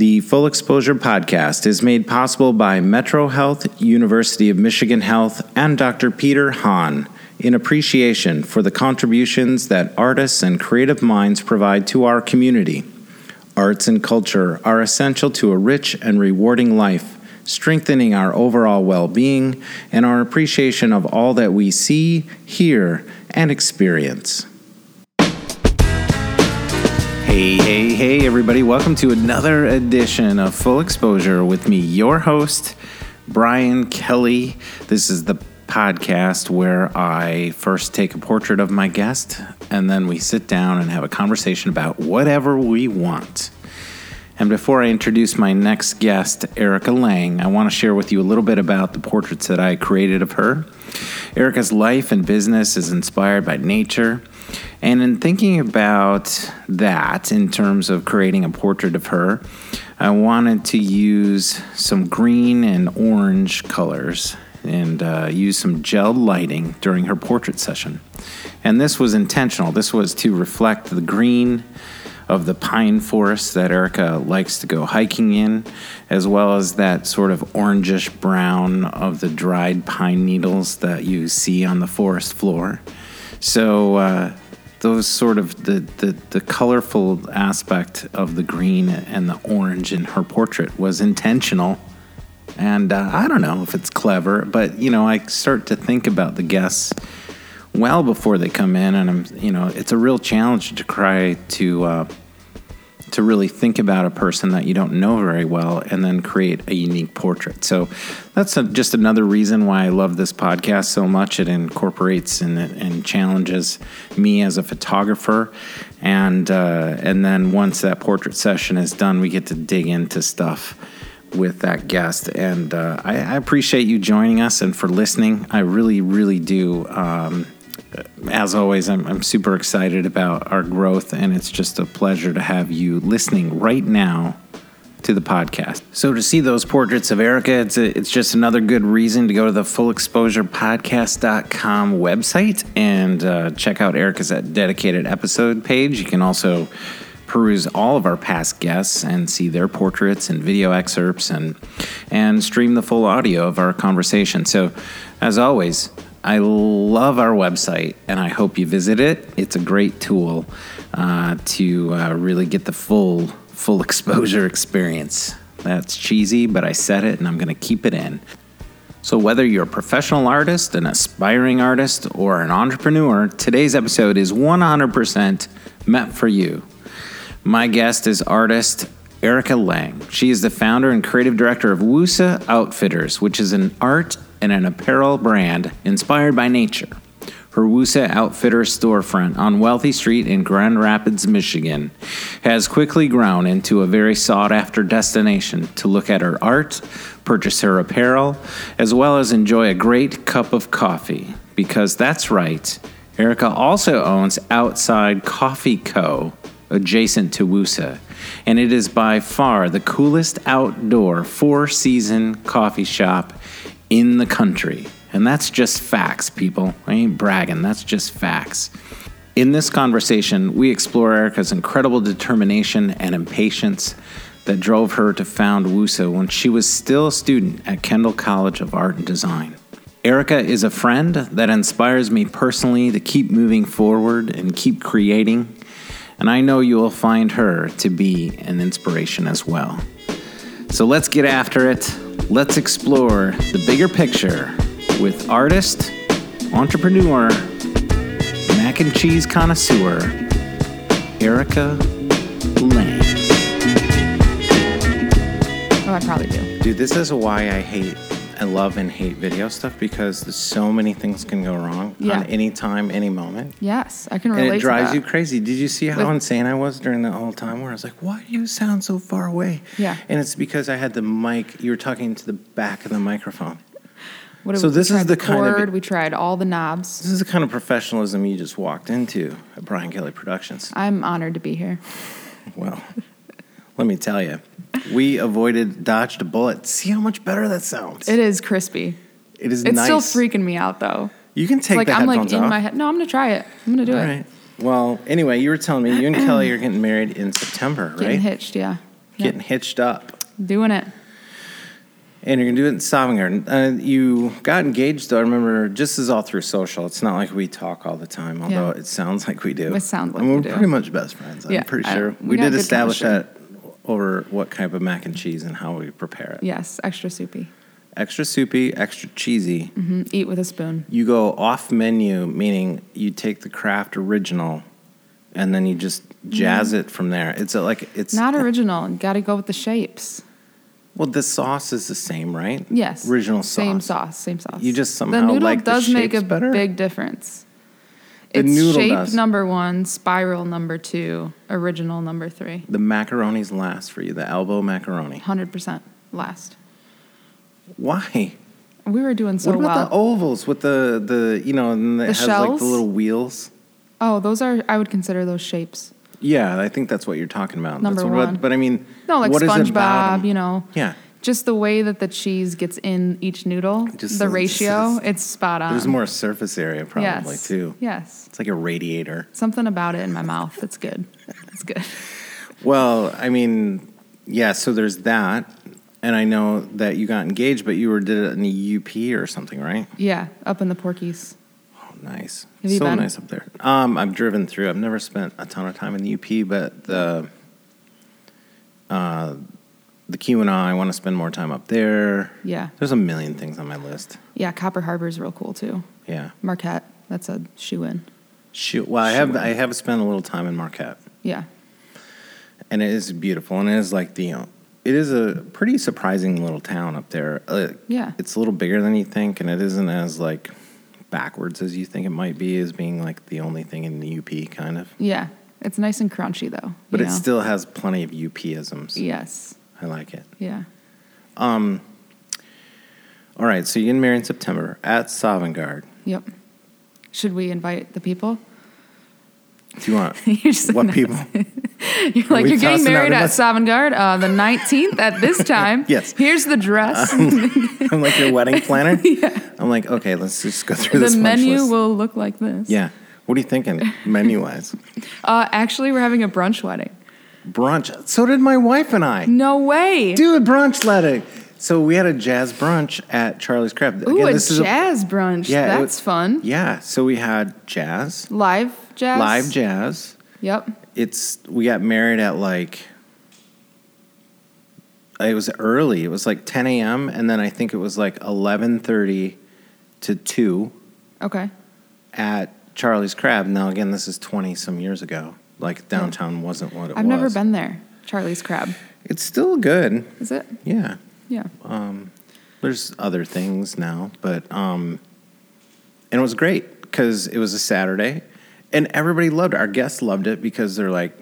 The Full Exposure Podcast is made possible by Metro Health, University of Michigan Health, and Dr. Peter Hahn in appreciation for the contributions that artists and creative minds provide to our community. Arts and culture are essential to a rich and rewarding life, strengthening our overall well being and our appreciation of all that we see, hear, and experience. Hey, hey, hey, everybody. Welcome to another edition of Full Exposure with me, your host, Brian Kelly. This is the podcast where I first take a portrait of my guest and then we sit down and have a conversation about whatever we want. And before I introduce my next guest, Erica Lang, I want to share with you a little bit about the portraits that I created of her. Erica's life and business is inspired by nature. And in thinking about that in terms of creating a portrait of her, I wanted to use some green and orange colors and uh, use some gel lighting during her portrait session. And this was intentional. This was to reflect the green of the pine forest that Erica likes to go hiking in, as well as that sort of orangish brown of the dried pine needles that you see on the forest floor. So, uh, those sort of the, the, the colorful aspect of the green and the orange in her portrait was intentional. And uh, I don't know if it's clever, but you know, I start to think about the guests well before they come in, and I'm, you know, it's a real challenge to try to uh, to really think about a person that you don't know very well, and then create a unique portrait. So that's a, just another reason why I love this podcast so much. It incorporates and, and challenges me as a photographer, and uh, and then once that portrait session is done, we get to dig into stuff with that guest. And uh, I, I, appreciate you joining us and for listening. I really, really do. Um, as always, I'm, I'm, super excited about our growth, and it's just a pleasure to have you listening right now to the podcast. So, to see those portraits of Erica, it's, a, it's just another good reason to go to the fullexposurepodcast.com website and uh, check out Erica's dedicated episode page. You can also peruse all of our past guests and see their portraits and video excerpts and and stream the full audio of our conversation. So, as always, I love our website and I hope you visit it. It's a great tool uh, to uh, really get the full full exposure experience. That's cheesy, but I said it and I'm going to keep it in. So, whether you're a professional artist, an aspiring artist, or an entrepreneur, today's episode is 100% meant for you. My guest is artist Erica Lang. She is the founder and creative director of Woosah Outfitters, which is an art and an apparel brand inspired by nature. Her Woosah Outfitters storefront on Wealthy Street in Grand Rapids, Michigan, has quickly grown into a very sought after destination to look at her art, purchase her apparel, as well as enjoy a great cup of coffee. Because that's right, Erica also owns Outside Coffee Co., adjacent to Woosah, and it is by far the coolest outdoor four season coffee shop in the country. And that's just facts, people. I ain't bragging, that's just facts. In this conversation, we explore Erica's incredible determination and impatience that drove her to found Woosah when she was still a student at Kendall College of Art and Design. Erica is a friend that inspires me personally to keep moving forward and keep creating and I know you will find her to be an inspiration as well. So let's get after it. Let's explore the bigger picture with artist, entrepreneur, mac and cheese connoisseur, Erica Lang. Oh, I probably do. Dude, this is why I hate I love and hate video stuff because there's so many things can go wrong yeah. on any time, any moment. Yes, I can relate. And it drives you crazy. Did you see how With, insane I was during that whole time where I was like, "Why do you sound so far away?" Yeah, and it's because I had the mic. You were talking to the back of the microphone. What so this is the, the kind of we tried all the knobs. This is the kind of professionalism you just walked into at Brian Kelly Productions. I'm honored to be here. Well, let me tell you, we avoided, dodged a bullet. See how much better that sounds. It is crispy. It is It's nice. still freaking me out though. You can take like the I'm like headphones in off. my head. No, I'm gonna try it. I'm gonna do All it. right. Well, anyway, you were telling me you and Kelly are getting married in September, right? Getting hitched, yeah. getting hitched up. Doing it. And you're gonna do it in Sovengard. Uh, you got engaged, though. I remember just as all through social. It's not like we talk all the time, although Yeah. it sounds like we do. It sounds like and we we're do. pretty much best friends. I'm Yeah, pretty I- sure we we, did establish that over what type of mac and cheese and how we prepare it. Yes, extra soupy. Extra soupy, extra cheesy. Mm-hmm. Eat with a spoon. You go off menu, meaning you take the Kraft original, and then you just jazz it from there. It's like it's Not original. Got to go with the shapes. Well, the sauce is the same, right? Yes. Original sauce. Same sauce. Same sauce. You just the somehow noodle like the does make a better? big difference. The it's noodle shape does. number one, spiral number two, original number three. The macaroni's last for you. The elbow macaroni. Hundred percent last. Why? We were doing so what about well. the ovals with the the you know and it The has like shells? the little wheels? oh, those are. I would consider those shapes. Yeah, I think that's what you're talking about. Number that's what, one. But I mean, No, like what is it about SpongeBob. 'em? You know, Yeah, just the way that the cheese gets in each noodle, Just the ratio, just- it's spot on. there's more surface area probably yes. too. Yes. It's like a radiator. Something about it in my mouth. It's good. It's good. Well, I mean, yeah. So there's that, and I know that you got engaged, but you were did it in the UP or something, right? Yeah, up in the Porkies. Oh, nice. So been? nice up there. Um, I've driven through. I've never spent a ton of time in the UP, but the uh, the Keweenaw, I want to spend more time up there. Yeah. There's a million things on my list. Yeah, Copper Harbor is real cool too. Yeah. Marquette, that's a shoe in. Shoot. Well, I have I have spent a little time in Marquette, Yeah. and it is beautiful, and it is like the. It is a pretty surprising little town up there. Uh, Yeah. It's a little bigger than you think, and it isn't as like backwards as you think it might be, as being like the only thing in the UP, kind of. Yeah. It's nice and crunchy though. But it know? still has plenty of UP-isms. Yes. I like it. Yeah. Um, all right, so you're getting married in September at Sovengard. Yep. Should we invite the people? Do you want You're just what people? You're like you're getting married at Sovengard uh, the 19th at this time. Yes. Here's the dress. I'm like your wedding planner. yeah. I'm like, okay, let's just go through the this menu list. will look like this. Yeah. What are you thinking, menu-wise? Uh, actually, we're having a brunch wedding. Brunch. So did my wife and I. No way. Dude, brunch wedding. So we had a jazz brunch at Charlie's Crab. Ooh, a this is jazz brunch. Yeah, That's was- fun. yeah. So we had jazz, Live jazz. live jazz. Yep. it's we got married at like it was early it was like 10 a.m and then i think it was like 11.30 to 2 Okay. at charlie's crab now again this is 20 some years ago like downtown wasn't what it was. I've was never been there. Charlie's Crab. it's still good Is it? yeah Yeah. um, there's other things now but um, and it was great because it was a saturday and everybody loved it our guests loved it because they're like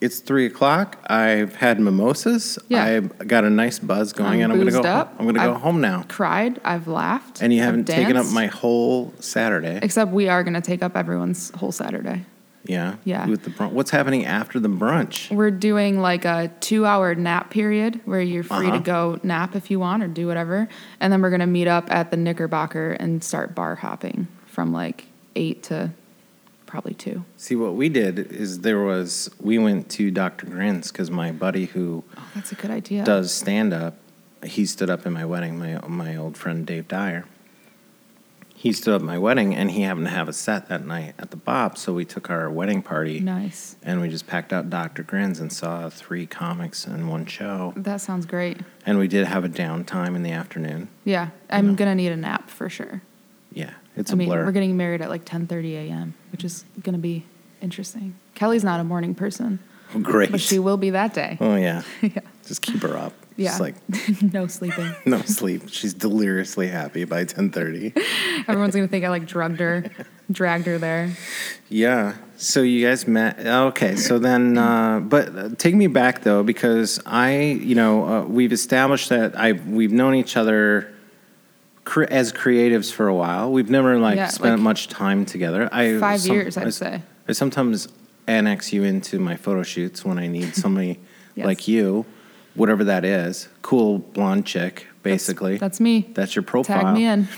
it's three o'clock i've had mimosas Yeah. i've got a nice buzz going I'm and i'm gonna go up. i'm gonna go I've home now Cried. I've laughed. and you I've haven't taken up danced. my whole saturday Except we are going to take up everyone's whole Saturday. Yeah Yeah. with the brunch what's happening after the brunch We're doing like a two hour nap period where you're free Uh-huh. to go nap if you want or do whatever. And then we're going to meet up at the Knickerbocker and start bar hopping from like eight to probably two. see what we did is there was we went to dr grins because my buddy who Oh, that's a good idea. does stand up. He stood up in my wedding. My my old friend Dave Dyer. He stood up at my wedding, and he happened to have a set that night at the Bob. So we took our wedding party, Nice. and we just packed out Dr. Grins and saw three comics in one show. That sounds great. And we did have a downtime in the afternoon. Yeah, I'm know. gonna need a nap for sure. Yeah, it's I a mean, blur. we're getting married at like 10:30 a.m., which is gonna be interesting. Kelly's not a morning person, Great. but she will be that day. oh yeah, yeah, just keep her up. Yeah. Just like no sleeping. no sleep. She's deliriously happy by ten thirty. Everyone's gonna think I like drugged her, dragged her there. Yeah. So you guys met. Okay. So then, uh, but uh, take me back though, because I, you know, uh, we've established that I we've known each other cre- as creatives for a while. We've never like Yeah, spent like much time together. I Five some- years, I'd I, say. I sometimes annex you into my photo shoots when I need somebody Yes. like you, whatever that is, cool blonde chick, basically. That's me. That's your profile. Tag me in.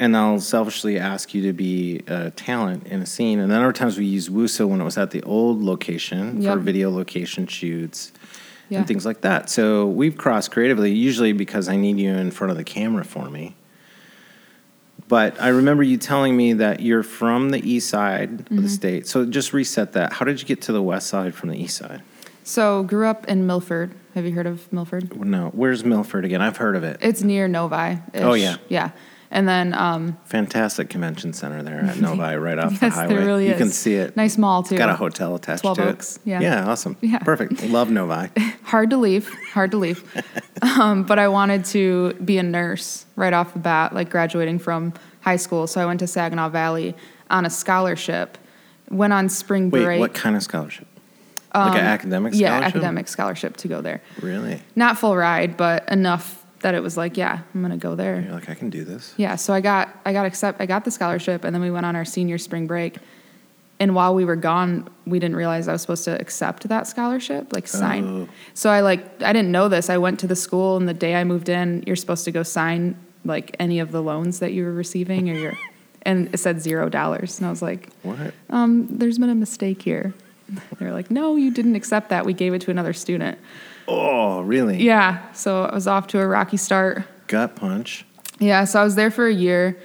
And I'll selfishly ask you to be a talent in a scene. And then other times we used Woosah when it was at the old location Yep. for video location shoots. Yeah. and things like that. So we've crossed creatively, usually because I need you in front of the camera for me. But I remember you telling me that you're from the east side of Mm-hmm. the state. So just reset that. How did you get to the west side from the east side? So grew up in Milford. Have you heard of Milford? No, where's Milford again? I've heard of it. It's near Novi. Oh, yeah. Yeah. And then um, Fantastic convention center there at Novi, right off the yes, highway. there really you is. can see it. Nice mall too. Got a hotel attached 12 to Oaks, it. yeah. Yeah, awesome. Yeah. Perfect. Love Novi. hard to leave hard to leave um, but i wanted to be a nurse right off the bat like graduating from high school so i went to saginaw valley on a scholarship went on spring break. Wait, break what kind of scholarship? Like an academic Um, yeah scholarship? academic scholarship to go there Really? not full ride but enough that it was like yeah i'm gonna go there You're like, I can do this. yeah so i got i got accept i got the scholarship and then we went on our senior spring break and while we were gone we didn't realize i was supposed to accept that scholarship like sign Oh. so i like i didn't know this i went to the school and the day i moved in you're supposed to go sign like any of the loans that you were receiving or your and it said zero dollars and i was like What? um there's been a mistake here they're like no you didn't accept that we gave it to another student Oh, really? yeah so i was off to a rocky start Gut punch. yeah so i was there for a year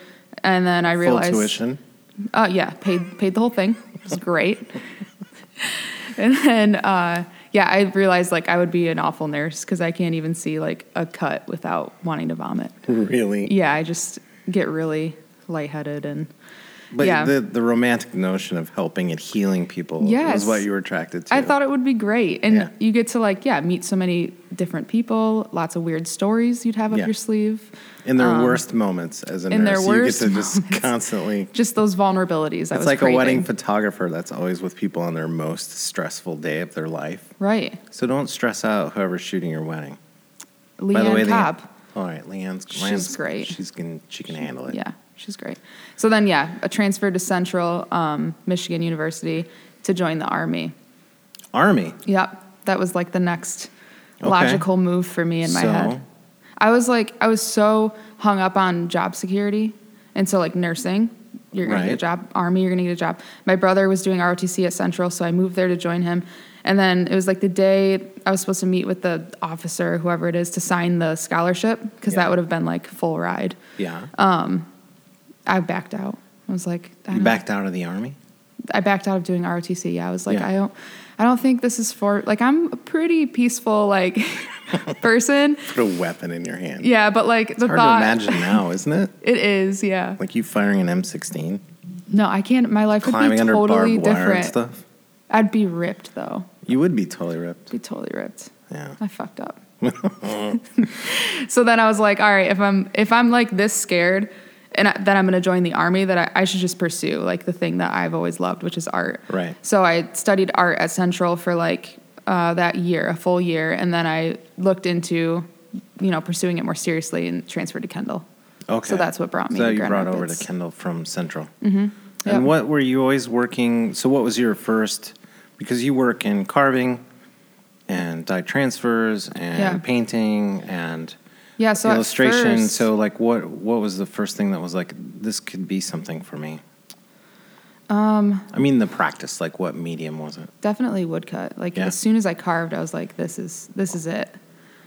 and then i realized Full tuition. uh, yeah, paid paid the whole thing. It was great. and then uh, yeah, I realized like I would be an awful nurse because I can't even see like a cut without wanting to vomit. Really? Yeah, I just get really lightheaded and But yeah. the, the romantic notion of helping and healing people Yes. was what you were attracted to. I thought it would be great. And Yeah. you get to like yeah meet so many different people, lots of weird stories you'd have up Yeah. your sleeve. in their worst moments as a um, in their worst you get to just moments. constantly. Just those vulnerabilities. I It's was like a wedding photographer that's always with people on their most stressful day of their life. right. So don't stress out whoever's shooting your wedding. Leanne By the way, Cobb. Leanne, all right, Leanne's, She's great. She's can she can handle it. Yeah, she's great. So then, yeah, a transfer to Central um, Michigan University to join the Army. Army. Yep, that was like the next Okay. logical move for me in my So? head. I was like, I was so hung up on job security, and so like nursing, you're gonna get a job. Army, you're gonna get a job. My brother was doing ROTC at Central, so I moved there to join him. And then it was like the day I was supposed to meet with the officer, whoever it is, to sign the scholarship because Yeah. that would have been like full ride. Yeah. I backed out. I was like, I you backed out of the army. I backed out of doing ROTC. Yeah, I was like, Yeah. I don't, I don't think this is for like I'm a pretty peaceful like person. Put a weapon in your hand. Yeah, but like the Hard thought, to imagine now, isn't it? it is. Yeah, Like you firing an M16, no, I can't. My life would climbing be under totally barbed wire and stuff. I'd be ripped though. You would be totally ripped. Be totally ripped. Yeah. I fucked up. so then I was like, all right, if I'm if I'm like this scared, and I, that I'm going to join the army, that I, I should just pursue like the thing that I've always loved, which is art. Right. So I studied art at Central for like uh, that year, a full year, and then I looked into, you know, pursuing it more seriously and transferred to Kendall. Okay. So that's what brought me So to you brought over to Kendall from Central. Mm-hmm. Yep. And what were you always working? So what was your first? Because you work in carving, and dye transfers, and Yeah. painting, and Yeah. So at illustration. first- so like, what what was the first thing that was like this could be something for me? Um, I mean, the practice. Like, what medium was it? definitely woodcut. Like Yeah. as soon as I carved, I was like, this is this is it.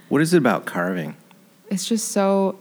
What is it about carving? It's just so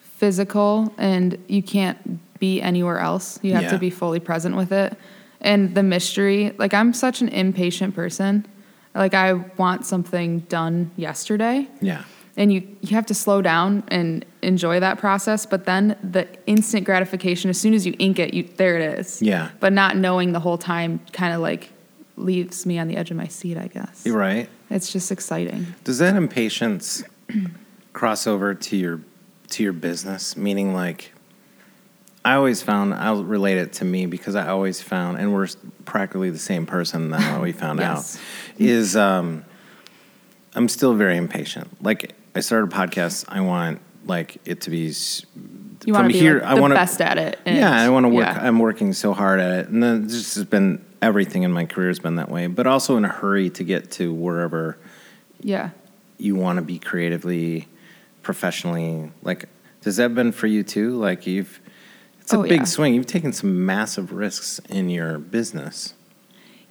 physical, and you can't be anywhere else. You have Yeah. to be fully present with it. And the mystery, like I'm such an impatient person. Like I want something done yesterday. Yeah. And you you have to slow down and enjoy that process but then the instant gratification as soon as you ink it you there it is Yeah. but not knowing the whole time kind of like leaves me on the edge of my seat i guess You're right. it's just exciting Does that impatience cross over to your to your business? Meaning, like, I always found I'll relate it to me because I always found, and we're practically the same person now. We found Yes. out is um, I'm still very impatient. Like, I started a podcast. I want like it to be you from be here. like, I want to best at it and- yeah, I want to work. yeah. I'm working so hard at it, and then this has been everything in my career has been that way. But also in a hurry to get to wherever yeah you want to be creatively, professionally. Like, has that been for you too? Like, you've it's a Oh, big yeah. swing. You've taken some massive risks in your business.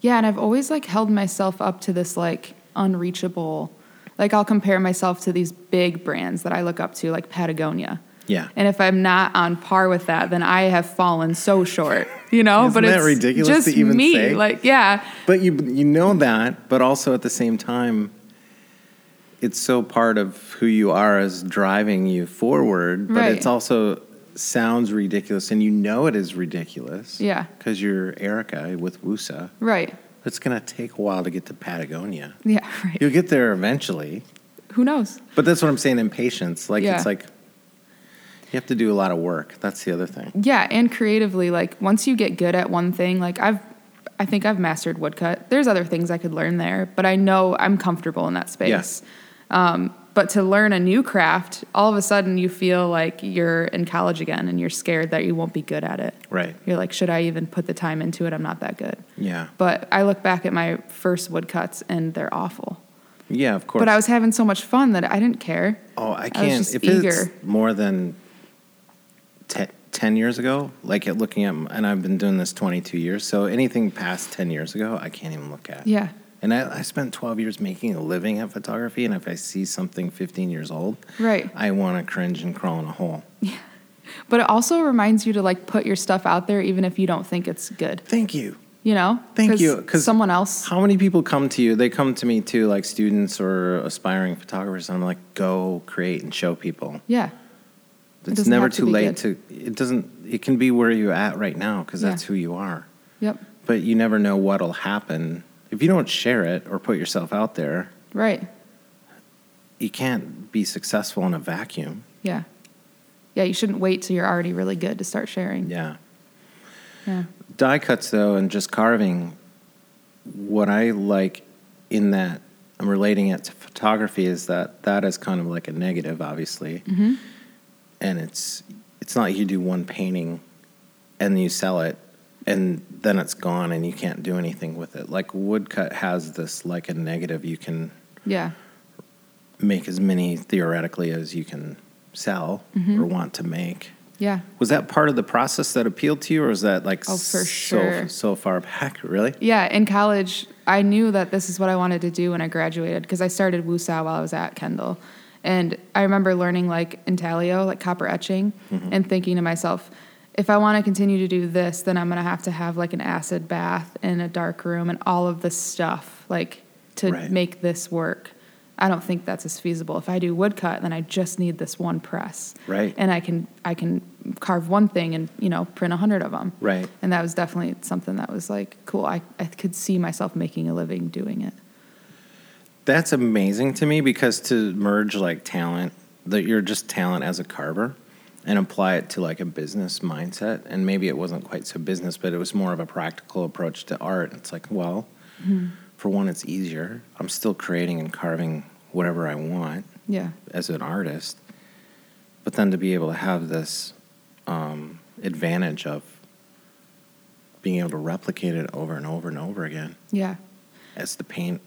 yeah and i've always like held myself up to this like unreachable Like I'll compare myself to these big brands that I look up to, like Patagonia. Yeah. And if I'm not on par with that, then I have fallen so short, you know. Isn't but that it's ridiculous to just even me. say? Like, yeah, But you you know that, but also at the same time, it's so part of who you are as driving you forward. But Right. it's also sounds ridiculous, and you know it is ridiculous. Yeah. because you're Erica with Woosah. right. It's gonna take a while to get to Patagonia. Yeah, right. You'll get there eventually. Who knows? But that's what I'm saying. Impatience, like Yeah. it's like you have to do a lot of work. That's the other thing. Yeah, and creatively, like once you get good at one thing, like I've, I think I've mastered woodcut. There's other things I could learn there, but I know I'm comfortable in that space. Um, but to learn a new craft, all of a sudden you feel like you're in college again, and you're scared that you won't be good at it. Right. You're like, should I even put the time into it? I'm not that good. Yeah. But I look back at my first woodcuts, and they're awful. Yeah. Of course. But I was having so much fun that I didn't care. Oh, I can't. just if eager. it's more than te- 10 years ago, like at looking at, and I've been doing this 22 years, so anything past 10 years ago, I can't even look at. Yeah. And I, I spent 12 years making a living at photography, and if I see something 15 years old, Right. I want to cringe and crawl in a hole. Yeah. But it also reminds you to like put your stuff out there, even if you don't think it's good. Thank you. You know? Thank you. Because someone else. How many people come to you? They come to me too, like students or aspiring photographers, and I'm like, go create and show people. Yeah. It's doesn't never to too late good. to, it doesn't, it can be where you're at right now because Yeah. that's who you are. Yep. But you never know what'll happen. If you don't share it or put yourself out there, Right. you can't be successful in a vacuum. Yeah. Yeah. You shouldn't wait till you're already really good to start sharing. Yeah. Yeah. Die cuts, though, and just carving, what I like in that, I'm relating it to photography, is that that is kind of like a negative, obviously. Mm-hmm. And it's, it's not like you do one painting and you sell it and then it's gone and you can't do anything with it. Like woodcut has this like a negative you can Yeah. make as many theoretically as you can sell Mm-hmm. or want to make. Yeah. Was that part of the process that appealed to you, or was that like Oh, for so sure. so far back? Really? Yeah. In college, I knew that this is what I wanted to do when I graduated because I started Wusa while I was at Kendall. And I remember learning like intaglio, like copper etching, Mm-hmm. and thinking to myself, if I want to continue to do this, then I'm going to have to have like an acid bath in a dark room and all of this stuff, like to Right. make this work. I don't think that's as feasible. If I do woodcut, then I just need this one press, Right. and I can I can carve one thing and you know print a hundred of them, Right. and that was definitely something that was like cool. I, I could see myself making a living doing it. That's amazing to me because to merge like talent, that you're just talent as a carver, and apply it to like a business mindset, and maybe it wasn't quite so business, but it was more of a practical approach to art. It's like, well, for one, it's easier. I'm still creating and carving whatever I want. Yeah, as an artist, but then to be able to have this um, advantage of being able to replicate it over and over and over again yeah, as the paint,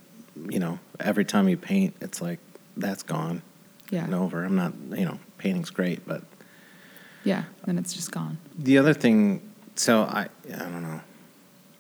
you know, every time you paint, it's like that's gone yeah, and over. I'm not, you know, painting's great, but yeah. Then it's just gone. the other thing, so I, I don't know.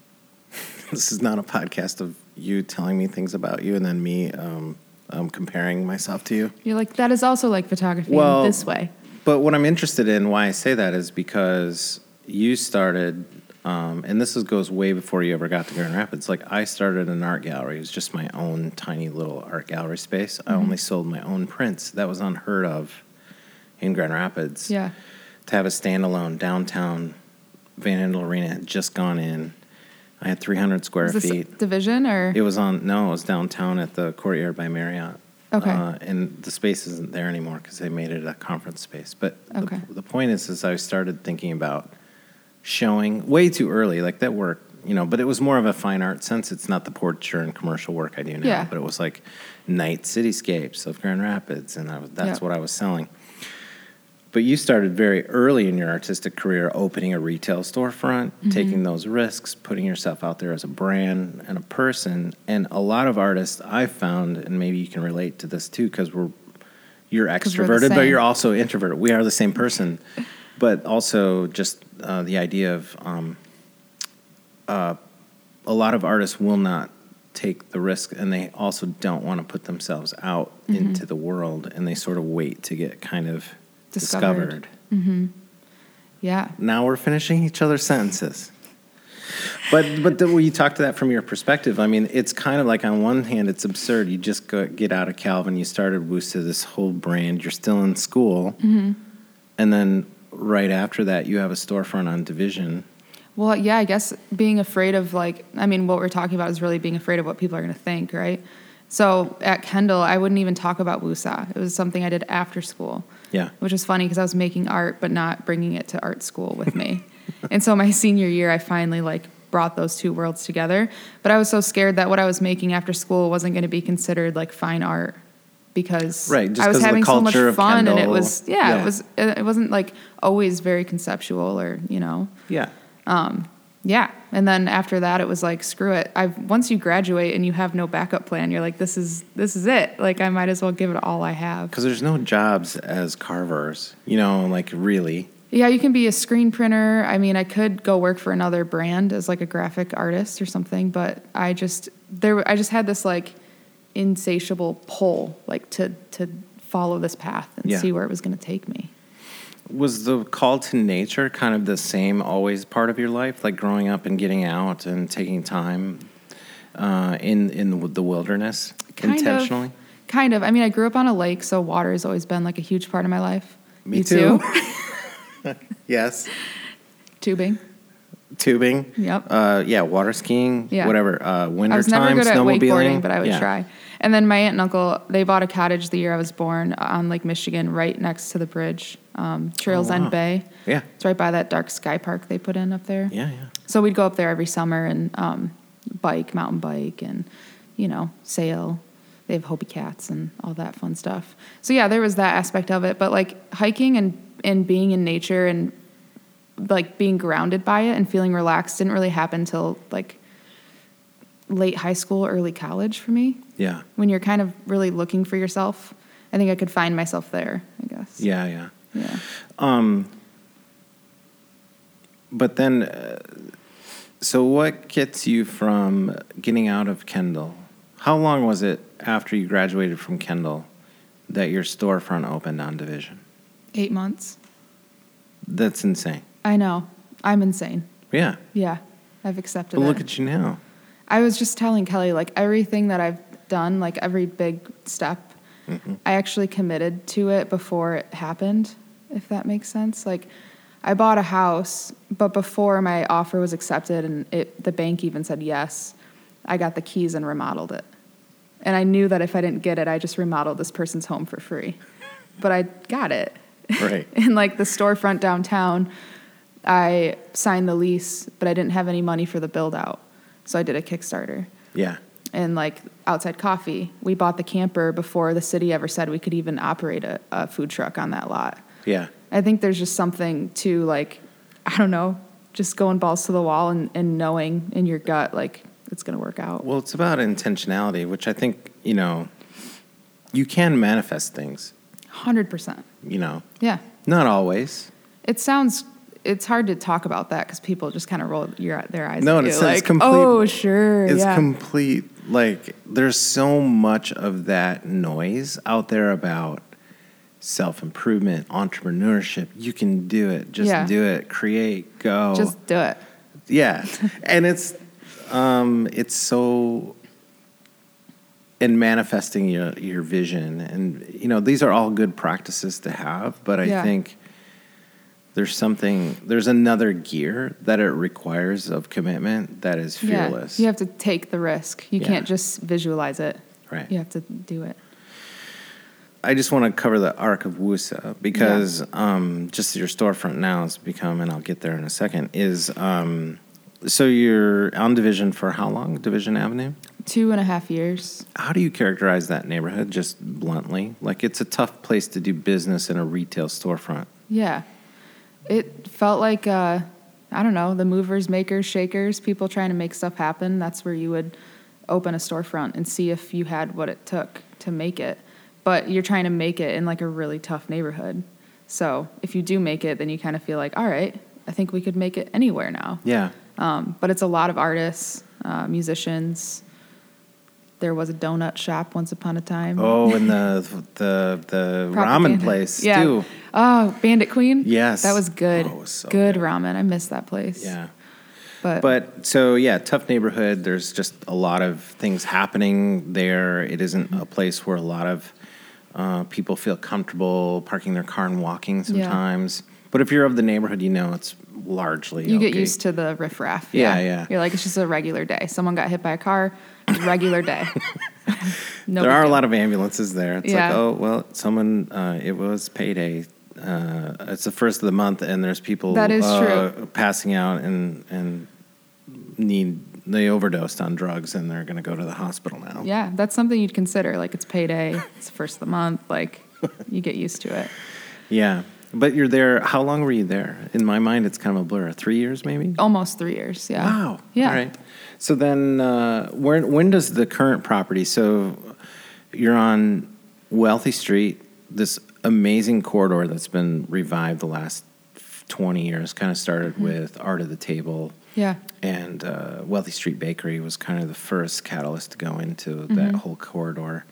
this is not a podcast of you telling me things about you and then me um, um, comparing myself to you. You're like that is also like photography Well, in this way. But what I'm interested in, why I say that, is because you started, um, and this is, goes way before you ever got to Grand Rapids. Like I started an art gallery. It was just my own tiny little art gallery space. I only sold my own prints. That was unheard of in Grand Rapids. Yeah, To have a standalone downtown Van Andel Arena had just gone in. I had 300 square feet. division or It was on no, it was downtown at the Courtyard by Marriott. Okay. Uh, and the space isn't there anymore because they made it a conference space. But Okay. the, the point is, is I started thinking about showing way too early, like that work, you know. But it was more of a fine art sense. It's not the portraiture and commercial work I do now. Yeah. But it was like night cityscapes of Grand Rapids, and I that's Yeah. what I was selling. But you started very early in your artistic career opening a retail storefront, Mm-hmm. taking those risks, putting yourself out there as a brand and a person. And a lot of artists I've found, and maybe you can relate to this too, because we're you're extroverted, but you're also introverted. We are the same person, but also just uh, the idea of um, uh, a lot of artists will not take the risk and they also don't want to put themselves out Mm-hmm. into the world and they sort of wait to get kind of Discovered. discovered. Yeah. Now we're finishing each other's sentences. But but the, when you talk to that from your perspective, I mean, it's kind of like on one hand, it's absurd. You just go, get out of Calvin, you started Woosah, this whole brand. You're still in school, Mm-hmm. and then right after that, you have a storefront on Division. Well, yeah, I guess being afraid of like, I mean, what we're talking about is really being afraid of what people are going to think, right? So at Kendall, I wouldn't even talk about Woosah. It was something I did after school, Yeah, which is funny because I was making art, but not bringing it to art school with me. and so my senior year, I finally like brought those two worlds together. But I was so scared that what I was making after school wasn't going to be considered like fine art because Right, I was having so much fun and it was yeah, Yeah. it was it wasn't like always very conceptual or you know yeah, um, yeah. And then after that, it was like, screw it. I've once you graduate and you have no backup plan, you're like, this is this is it. Like I might as well give it all I have. because there's no jobs as carvers. You know, like really. Yeah, you can be a screen printer. I mean, I could go work for another brand as like a graphic artist or something, but I just there I just had this like insatiable pull like to to follow this path and Yeah. see where it was going to take me. Was the call to nature kind of the same always part of your life, like growing up and getting out and taking time uh, in in the wilderness Kind intentionally? Of, kind of. I mean, I grew up on a lake, so water has always been like a huge part of my life. Me You too. Yes. Tubing. Tubing. Yep. Uh, yeah, water skiing. Yeah. Whatever. Uh, winter I was never time, good at snowmobiling. wakeboarding, but I would Yeah. try. And then my aunt and uncle, they bought a cottage the year I was born on Lake Michigan, right next to the bridge, um, Trails Oh, wow. End Bay. Yeah. It's right by that dark sky park they put in up there. Yeah, yeah. So we'd go up there every summer and um, bike, mountain bike, and you know, sail. They have Hobie cats and all that fun stuff. So yeah, there was that aspect of it. But like hiking and and being in nature and like being grounded by it and feeling relaxed didn't really happen till like late high school, early college for me. Yeah. When you're kind of really looking for yourself, I think I could find myself there. I guess. Yeah, yeah. Yeah. Um, but then, uh, so what gets you from getting out of Kendall? How long was it after you graduated from Kendall that your storefront opened on Division? Eight months. That's insane. I know. I'm insane. Yeah. Yeah. I've accepted But it. look at you now. I was just telling Kelly, like everything that I've done, like every big step, I actually committed to it before it happened, if that makes sense. Like I bought a house, but before my offer was accepted and it, the bank even said yes, I got the keys and remodeled it. And I knew that if I didn't get it, I just remodeled this person's home for free. But I got it. Right. in like the storefront downtown, I signed the lease, but I didn't have any money for the build out. So I did a Kickstarter. Yeah. And like outside coffee, we bought the camper before the city ever said we could even operate a, a food truck on that lot. Yeah. I think there's just something to like, I don't know, just going balls to the wall and, and knowing in your gut like it's going to work out. Well, it's about intentionality, which I think, you know, you can manifest things, 100%. you know, Yeah. not always. It sounds, it's hard to talk about that because people just kind of roll your, their eyes No, at you. it's- it's like, complete- oh, sure. It's yeah. complete. Like, there's so much of that noise out there about self improvement, entrepreneurship. You can do it. Just Yeah. do it. Create. Go. just do it. yeah. and it's, um, it's so. In manifesting your your vision, and you know these are all good practices to have, but I Yeah. think there's something there's another gear that it requires of commitment that is fearless. Yeah. You have to take the risk. You Yeah. can't just visualize it. Right. You have to do it. I just want to cover the arc of Woosah because um, just your storefront now has become, and I'll get there in a second. Is um, so you're on Division for how long? Division Avenue. Two and a half years. How do you characterize that neighborhood, just bluntly? Like it's a tough place to do business in a retail storefront. Yeah. It felt like, uh, I don't know, the movers, makers, shakers, people trying to make stuff happen. That's where you would open a storefront and see if you had what it took to make it. But you're trying to make it in like a really tough neighborhood. So if you do make it, then you kind of feel like, all right, I think we could make it anywhere now. Yeah, Um, but it's a lot of artists, uh, musicians, there was a donut shop once upon a time. Oh, and the the the ramen place yeah. too. Oh, Bandit Queen. Yes. that was good. Oh, was so good, good. ramen. I miss that place. Yeah. but, But so yeah, tough neighborhood. There's just a lot of things happening there. It isn't Mm-hmm. a place where a lot of uh, people feel comfortable parking their car and walking sometimes. But if you're of the neighborhood, you know it's largely you get used to the riffraff. Yeah, yeah. You're like it's just a regular day. Someone got hit by a car. Regular day. no there big are a lot of ambulances there. It's Yeah. like, oh well, someone. Uh, it was payday. Uh, it's the first of the month, and there's people That is uh, true. passing out and and need they overdosed on drugs, and they're going to go to the hospital now. Yeah, that's something you'd consider. Like it's payday. It's the first of the month. Like you get used to it. Yeah. But you're there. How long were you there? In my mind, it's kind of a blur. Three years, maybe. Almost three years. Yeah. Wow. Yeah. All right. So then, uh, where when does the current property? So you're on Wealthy Street, this amazing corridor that's been revived the last 20 years. Kind of started Mm-hmm. with Art of the Table. Yeah. And uh, Wealthy Street Bakery was kind of the first catalyst to go into Mm-hmm. that whole corridor,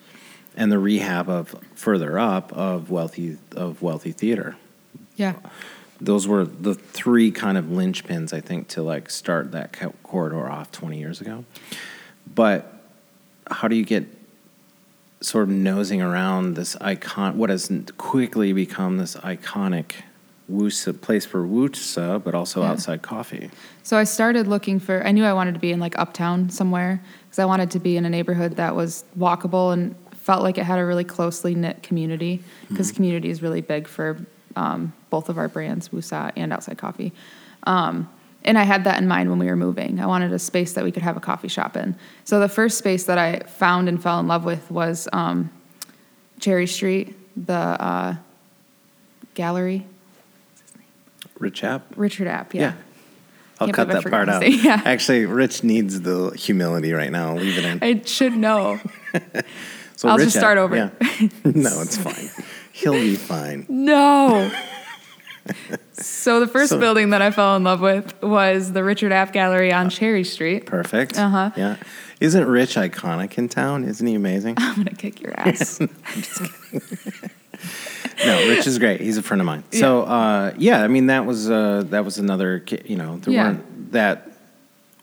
and the rehab of further up of Wealthy of Wealthy Theater Yeah. Those were the three kind of linchpins I think to like start that corridor off 20 years ago. But how do you get sort of nosing around this icon what has quickly become this iconic Woosah place for Woosah but also Yeah. outside coffee. So I started looking for. I knew I wanted to be in like uptown somewhere because I wanted to be in a neighborhood that was walkable and felt like it had a really closely knit community because hmm. community is really big for um, both of our brands, Woosah and Outside Coffee. Um, and I had that in mind when we were moving. I wanted a space that we could have a coffee shop in. So the first space that I found and fell in love with was um, Cherry Street, the uh, gallery. Rich app? Richard App, yeah. I'll Can't cut that part out. yeah. Actually, Rich needs the humility right now. Leave it in. I should know. So I'll Rich just start app, over. yeah. no, it's fine. He'll be fine. No. so the first So- building that I fell in love with was the Richard App Gallery on Cherry Street. Perfect. Uh-huh. Yeah. Isn't Rich iconic in town? Isn't he amazing? I'm gonna kick your ass. no, Rich is great. He's a friend of mine. So, uh, yeah, I mean that was uh, that was another. You know, there Yeah. weren't that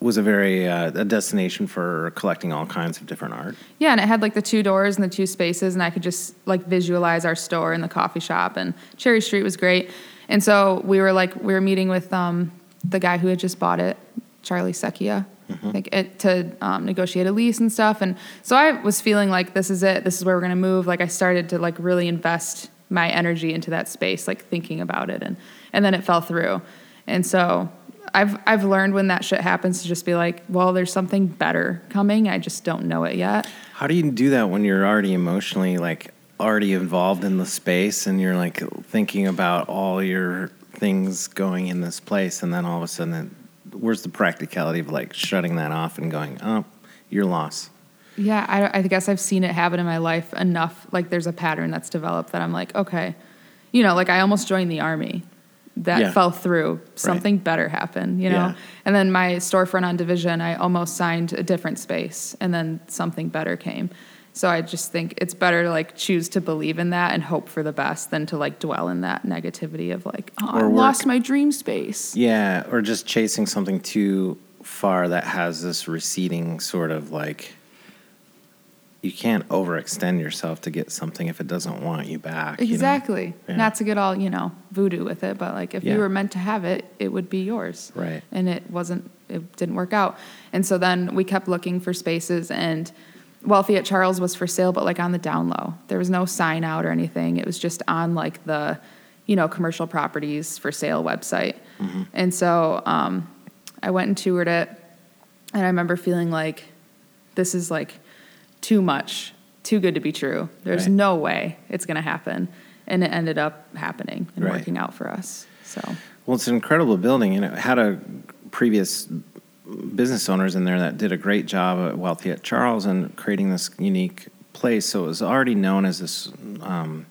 was a very uh, a destination for collecting all kinds of different art. yeah, and it had like the two doors and the two spaces, and I could just like visualize our store and the coffee shop. And Cherry Street was great. And so we were like we were meeting with um, the guy who had just bought it, Charlie Secchia. Like it, to um, negotiate a lease and stuff, and so I was feeling like this is it. This is where we're gonna move. Like I started to like really invest my energy into that space, like thinking about it, and and then it fell through. And so I've I've learned when that shit happens to just be like, well, there's something better coming. I just don't know it yet. How do you do that when you're already emotionally like already involved in the space and you're like thinking about all your things going in this place, and then all of a sudden, it, where's the practicality of like shutting that off and going, oh, you're lost. Yeah, I, I guess I've seen it happen in my life enough. Like there's a pattern that's developed that I'm like, okay, you know, like I almost joined the army. That Yeah. fell through. Something better happened, you know? Yeah. And then my storefront on Division, I almost signed a different space and then something better came. So I just think it's better to like choose to believe in that and hope for the best than to like dwell in that negativity of like, oh, I lost my dream space. Yeah, or just chasing something too far that has this receding sort of like you can't overextend yourself to get something if it doesn't want you back. you know? Exactly. Yeah. Not to get all, you know, voodoo with it, but like if Yeah. you were meant to have it, it would be yours. Right. And it wasn't, it didn't work out. And so then we kept looking for spaces and Wealthy at Charles was for sale, but like on the down low. There was no sign out or anything. It was just on like the, you know, commercial properties for sale website. Mm-hmm. And so um, I went and toured it. And I remember feeling like this is like too much, too good to be true. There's Right. no way it's going to happen. And it ended up happening and Right. working out for us. So, Well, it's an incredible building, and it had a previous business owners in there that did a great job at Wealthy at Charles and creating this unique place. So it was already known as this um,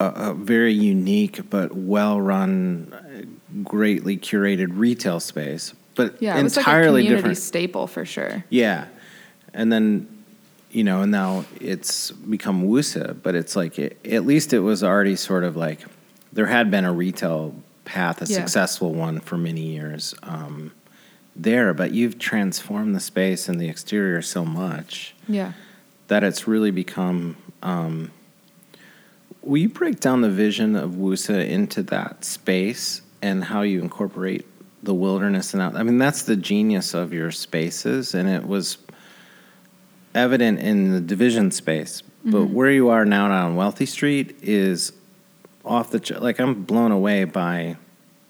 a, a very unique but well-run, greatly curated retail space. But yeah, it was like a entirely community different. staple for sure. Yeah. And then you know, and now it's become Woosah, but it's like it, at least it was already sort of like there had been a retail path, a Yeah. successful one for many years um, there, but you've transformed the space and the exterior so much Yeah. that it's really become. Um, will you break down the vision of Woosah into that space and how you incorporate the wilderness and out? I mean, that's the genius of your spaces, and it was evident in the division space. But mm-hmm. where you are now on Wealthy Street is off the ch- like I'm blown away by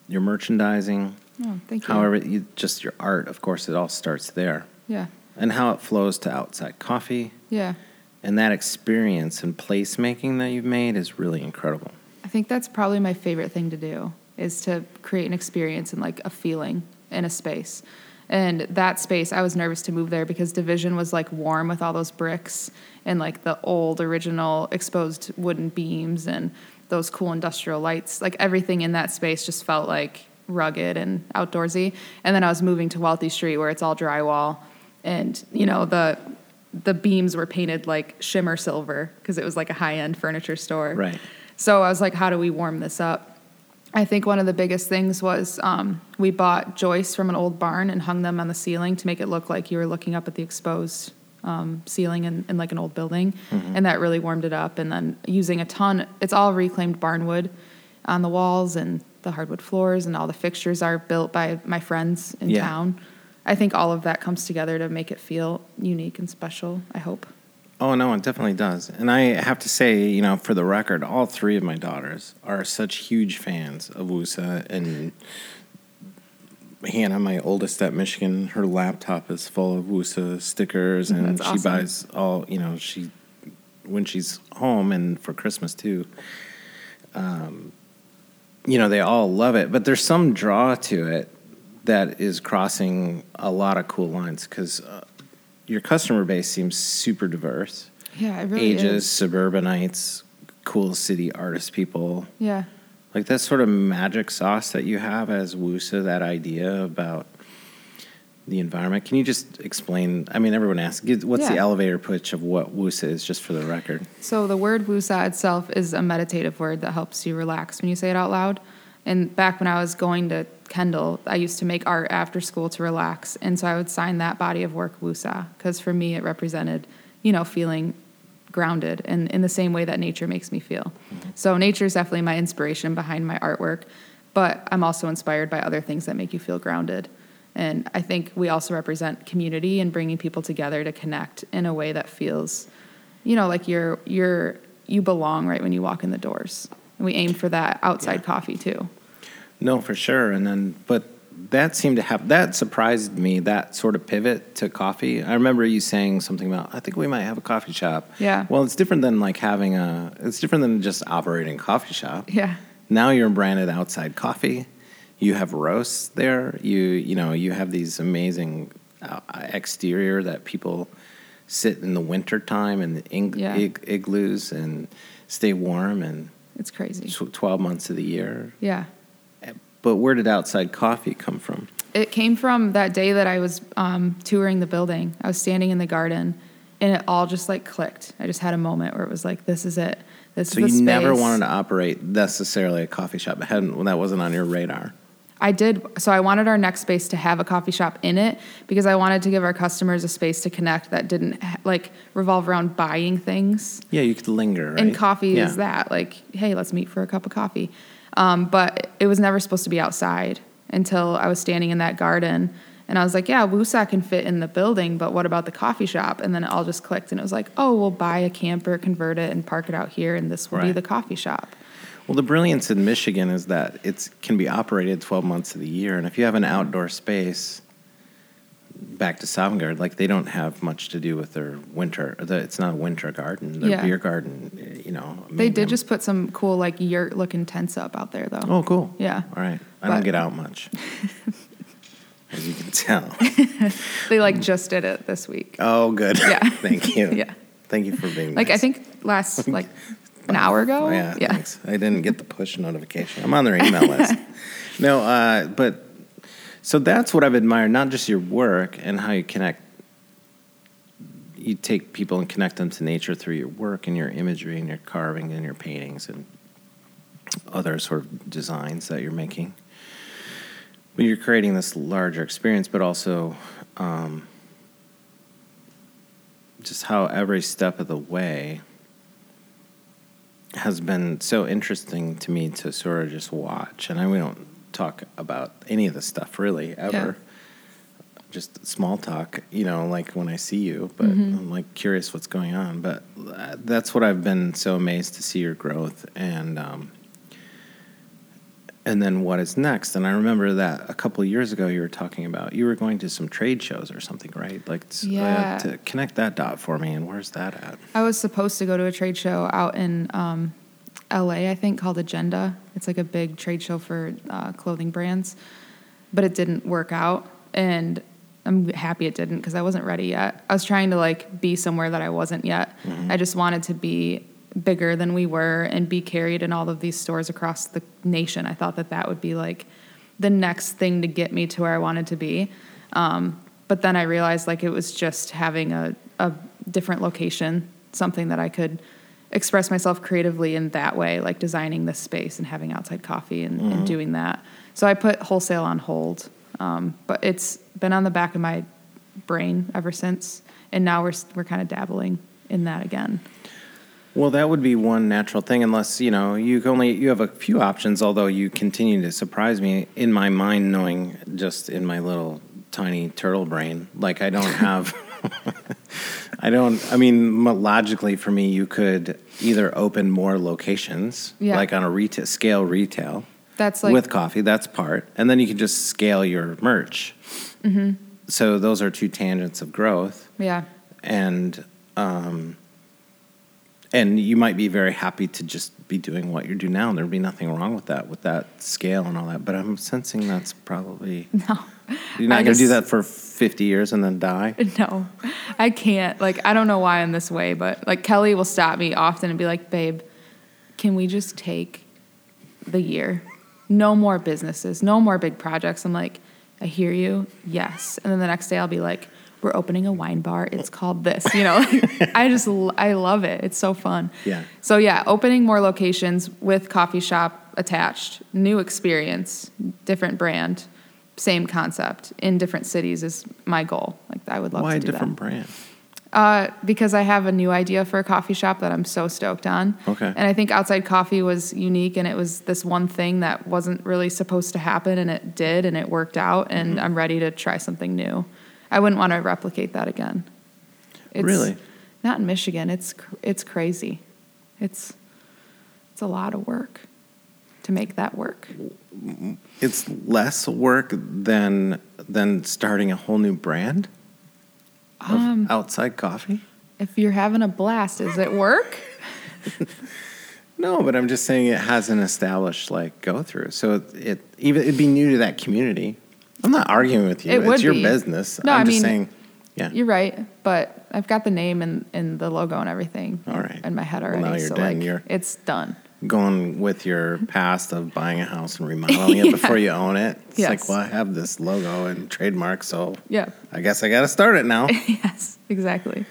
your merchandising. Oh, thank you. However, you, just your art, of course, it all starts there, Yeah. and how it flows to outside coffee. Yeah. And that experience and placemaking that you've made is really incredible. I think that's probably my favorite thing to do is to create an experience and like a feeling in a space. And that space, I was nervous to move there because Division was like warm with all those bricks and like the old original exposed wooden beams and those cool industrial lights. Like everything in that space just felt like rugged and outdoorsy. And then I was moving to Wealthy Street where it's all drywall and you know the the beams were painted like shimmer silver because it was like a high-end furniture store. Right. So I was like, how do we warm this up? I think one of the biggest things was um, we bought joists from an old barn and hung them on the ceiling to make it look like you were looking up at the exposed um, ceiling in, in like an old building. And that really warmed it up. And then using a ton, it's all reclaimed barnwood on the walls and the hardwood floors, and all the fixtures are built by my friends in Yeah. town. I think all of that comes together to make it feel unique and special, I hope. Oh no, it definitely does. And I have to say, you know, for the record, all three of my daughters are such huge fans of Woosah and Hannah, my oldest at Michigan, her laptop is full of Woosah stickers and That's she awesome. buys all, you know, she when she's home and for Christmas too. Um, you know, they all love it, but there's some draw to it that is crossing a lot of cool lines because uh, your customer base seems super diverse Yeah, it really ages, is. suburbanites, cool city artist people. Yeah. Like that sort of magic sauce that you have as Woosah, that idea about the environment. Can you just explain? I mean, everyone asks, what's the elevator pitch of what Woosah is, just for the record? So the word woosah itself is a meditative word that helps you relax when you say it out loud. And back when I was going to Kendall, I used to make art after school to relax, and so I would sign that body of work woosah because for me it represented, you know, feeling grounded and in the same way that nature makes me feel. So nature is definitely my inspiration behind my artwork, but I'm also inspired by other things that make you feel grounded. And I think we also represent community and bringing people together to connect in a way that feels, you know, like you're you're you belong right when you walk in the doors. And we aim for that outside coffee too. No, for sure. And then, but that seemed to have that surprised me. That sort of pivot to coffee. I remember you saying something about. I think we might have a coffee shop. Yeah. Well, it's different than like having a. It's different than just operating a coffee shop. Yeah. Now you're branded outside coffee. You have roasts there. You you know you have these amazing uh, exterior that people sit in the winter time in the ig- Yeah. ig- igloos and stay warm and It's crazy. tw- twelve months of the year. Yeah. But where did outside coffee come from? It came from that day that I was um, touring the building. I was standing in the garden, and it all just like clicked. I just had a moment where it was like, "This is it. This So is the you never wanted to operate necessarily a coffee shop. It hadn't that wasn't on your radar. I did. So I wanted our next space to have a coffee shop in it because I wanted to give our customers a space to connect that didn't like revolve around buying things. Yeah, you could linger. Right? And coffee yeah. is that. Like, hey, let's meet for a cup of coffee. Um, but it was never supposed to be outside until I was standing in that garden. And I was like, yeah, Woosah can fit in the building, but what about the coffee shop? And then it all just clicked. And it was like, oh, we'll buy a camper, convert it, and park it out here, and this will be the coffee shop. Well, the brilliance in Michigan is that it can be operated 12 months of the year. And if you have an outdoor space, back to Sovengard, like they don't have much to do with their winter. The, it's not a winter garden. Their Yeah. beer garden, eh, you know. They did I'm- just put some cool, like, yurt looking tents up out there, though. Oh, cool. Yeah. All right. I don't get out much, as you can tell. They, like, just did it this week. Oh, good. Yeah. Thank you. Yeah. Thank you for being Like, I think last, like, an hour ago? Oh, yeah, thanks. I didn't get the push notification. I'm on their email list. No, uh, but so that's what I've admired, not just your work and how you connect you take people and connect them to nature through your work and your imagery and your carving and your paintings and other sort of designs that you're making. But you're creating this larger experience, but also um, just how every step of the way has been so interesting to me to sort of just watch. And I we don't talk about any of this stuff really ever. Just small talk, you know, like when I see you, but I'm like curious what's going on. But uh, that's what I've been so amazed to see your growth and um, and then what is next. And I remember that a couple of years ago you were talking about you were going to some trade shows or something, right? Like uh, Yeah. to connect that dot for me. And where's that at? I was supposed to go to a trade show out in um, LA, I think, called Agenda. It's like a big trade show for uh, clothing brands, but it didn't work out. And I'm happy it didn't because I wasn't ready yet. I was trying to like be somewhere that I wasn't yet. I just wanted to be bigger than we were and be carried in all of these stores across the nation. I thought that that would be like the next thing to get me to where I wanted to be. Um, but then I realized like it was just having a, a different location, something that I could express myself creatively in that way, like designing this space and having outside coffee and, and doing that. So I put wholesale on hold, um, but it's been on the back of my brain ever since, and now we're we're kind of dabbling in that again. Well, that would be one natural thing, unless you know you only you have a few options. Although you continue to surprise me in my mind, knowing just in my little tiny turtle brain, like I don't have. I don't. I mean, logically for me, you could either open more locations, Yeah. like on a retail scale retail, That's like with coffee. That's part, and then you can just scale your merch. Mm-hmm. So those are two tangents of growth yeah, and um, and you might be very happy to just be doing what you do now, and there'd be nothing wrong with that, with that scale and all that. But I'm sensing that's probably no. You're not going to do that for 50 years and then die. No, I can't. Like, I don't know why I'm this way, but like Kelly will stop me often and be like, babe, can we just take the year? No more businesses, no more big projects. I'm like, I hear you. Yes. And then the next day I'll be like, we're opening a wine bar. It's called this. You know, I just, I love it. It's so fun. Yeah. So, yeah, opening more locations with coffee shop attached, new experience, different brand, same concept in different cities is my goal. Like, I would love to. Why to a do different that. brand? Uh, because I have a new idea for a coffee shop that I'm so stoked on. Okay. And I think Outside Coffee was unique and it was this one thing that wasn't really supposed to happen and it did and it worked out and Mm-hmm. I'm ready to try something new. I wouldn't want to replicate that again. It's Really? Not in Michigan. It's it's crazy. It's it's a lot of work to make that work. It's less work than than starting a whole new brand of Um, outside coffee. If you're having a blast, is it work? No, but I'm just saying it has an established like go through. So it, it even it'd be new to that community. I'm not arguing with you. It it's your be. business. No, I'm I just mean, saying. Yeah. You're right, but I've got the name and, and the logo and everything All right. in my head Well, already. now you're so done. like You're- it's done. Going with your past of buying a house and remodeling it before you own it. It's like, well, I have this logo and trademark, so Yeah. I guess I got to start it now. yes, exactly.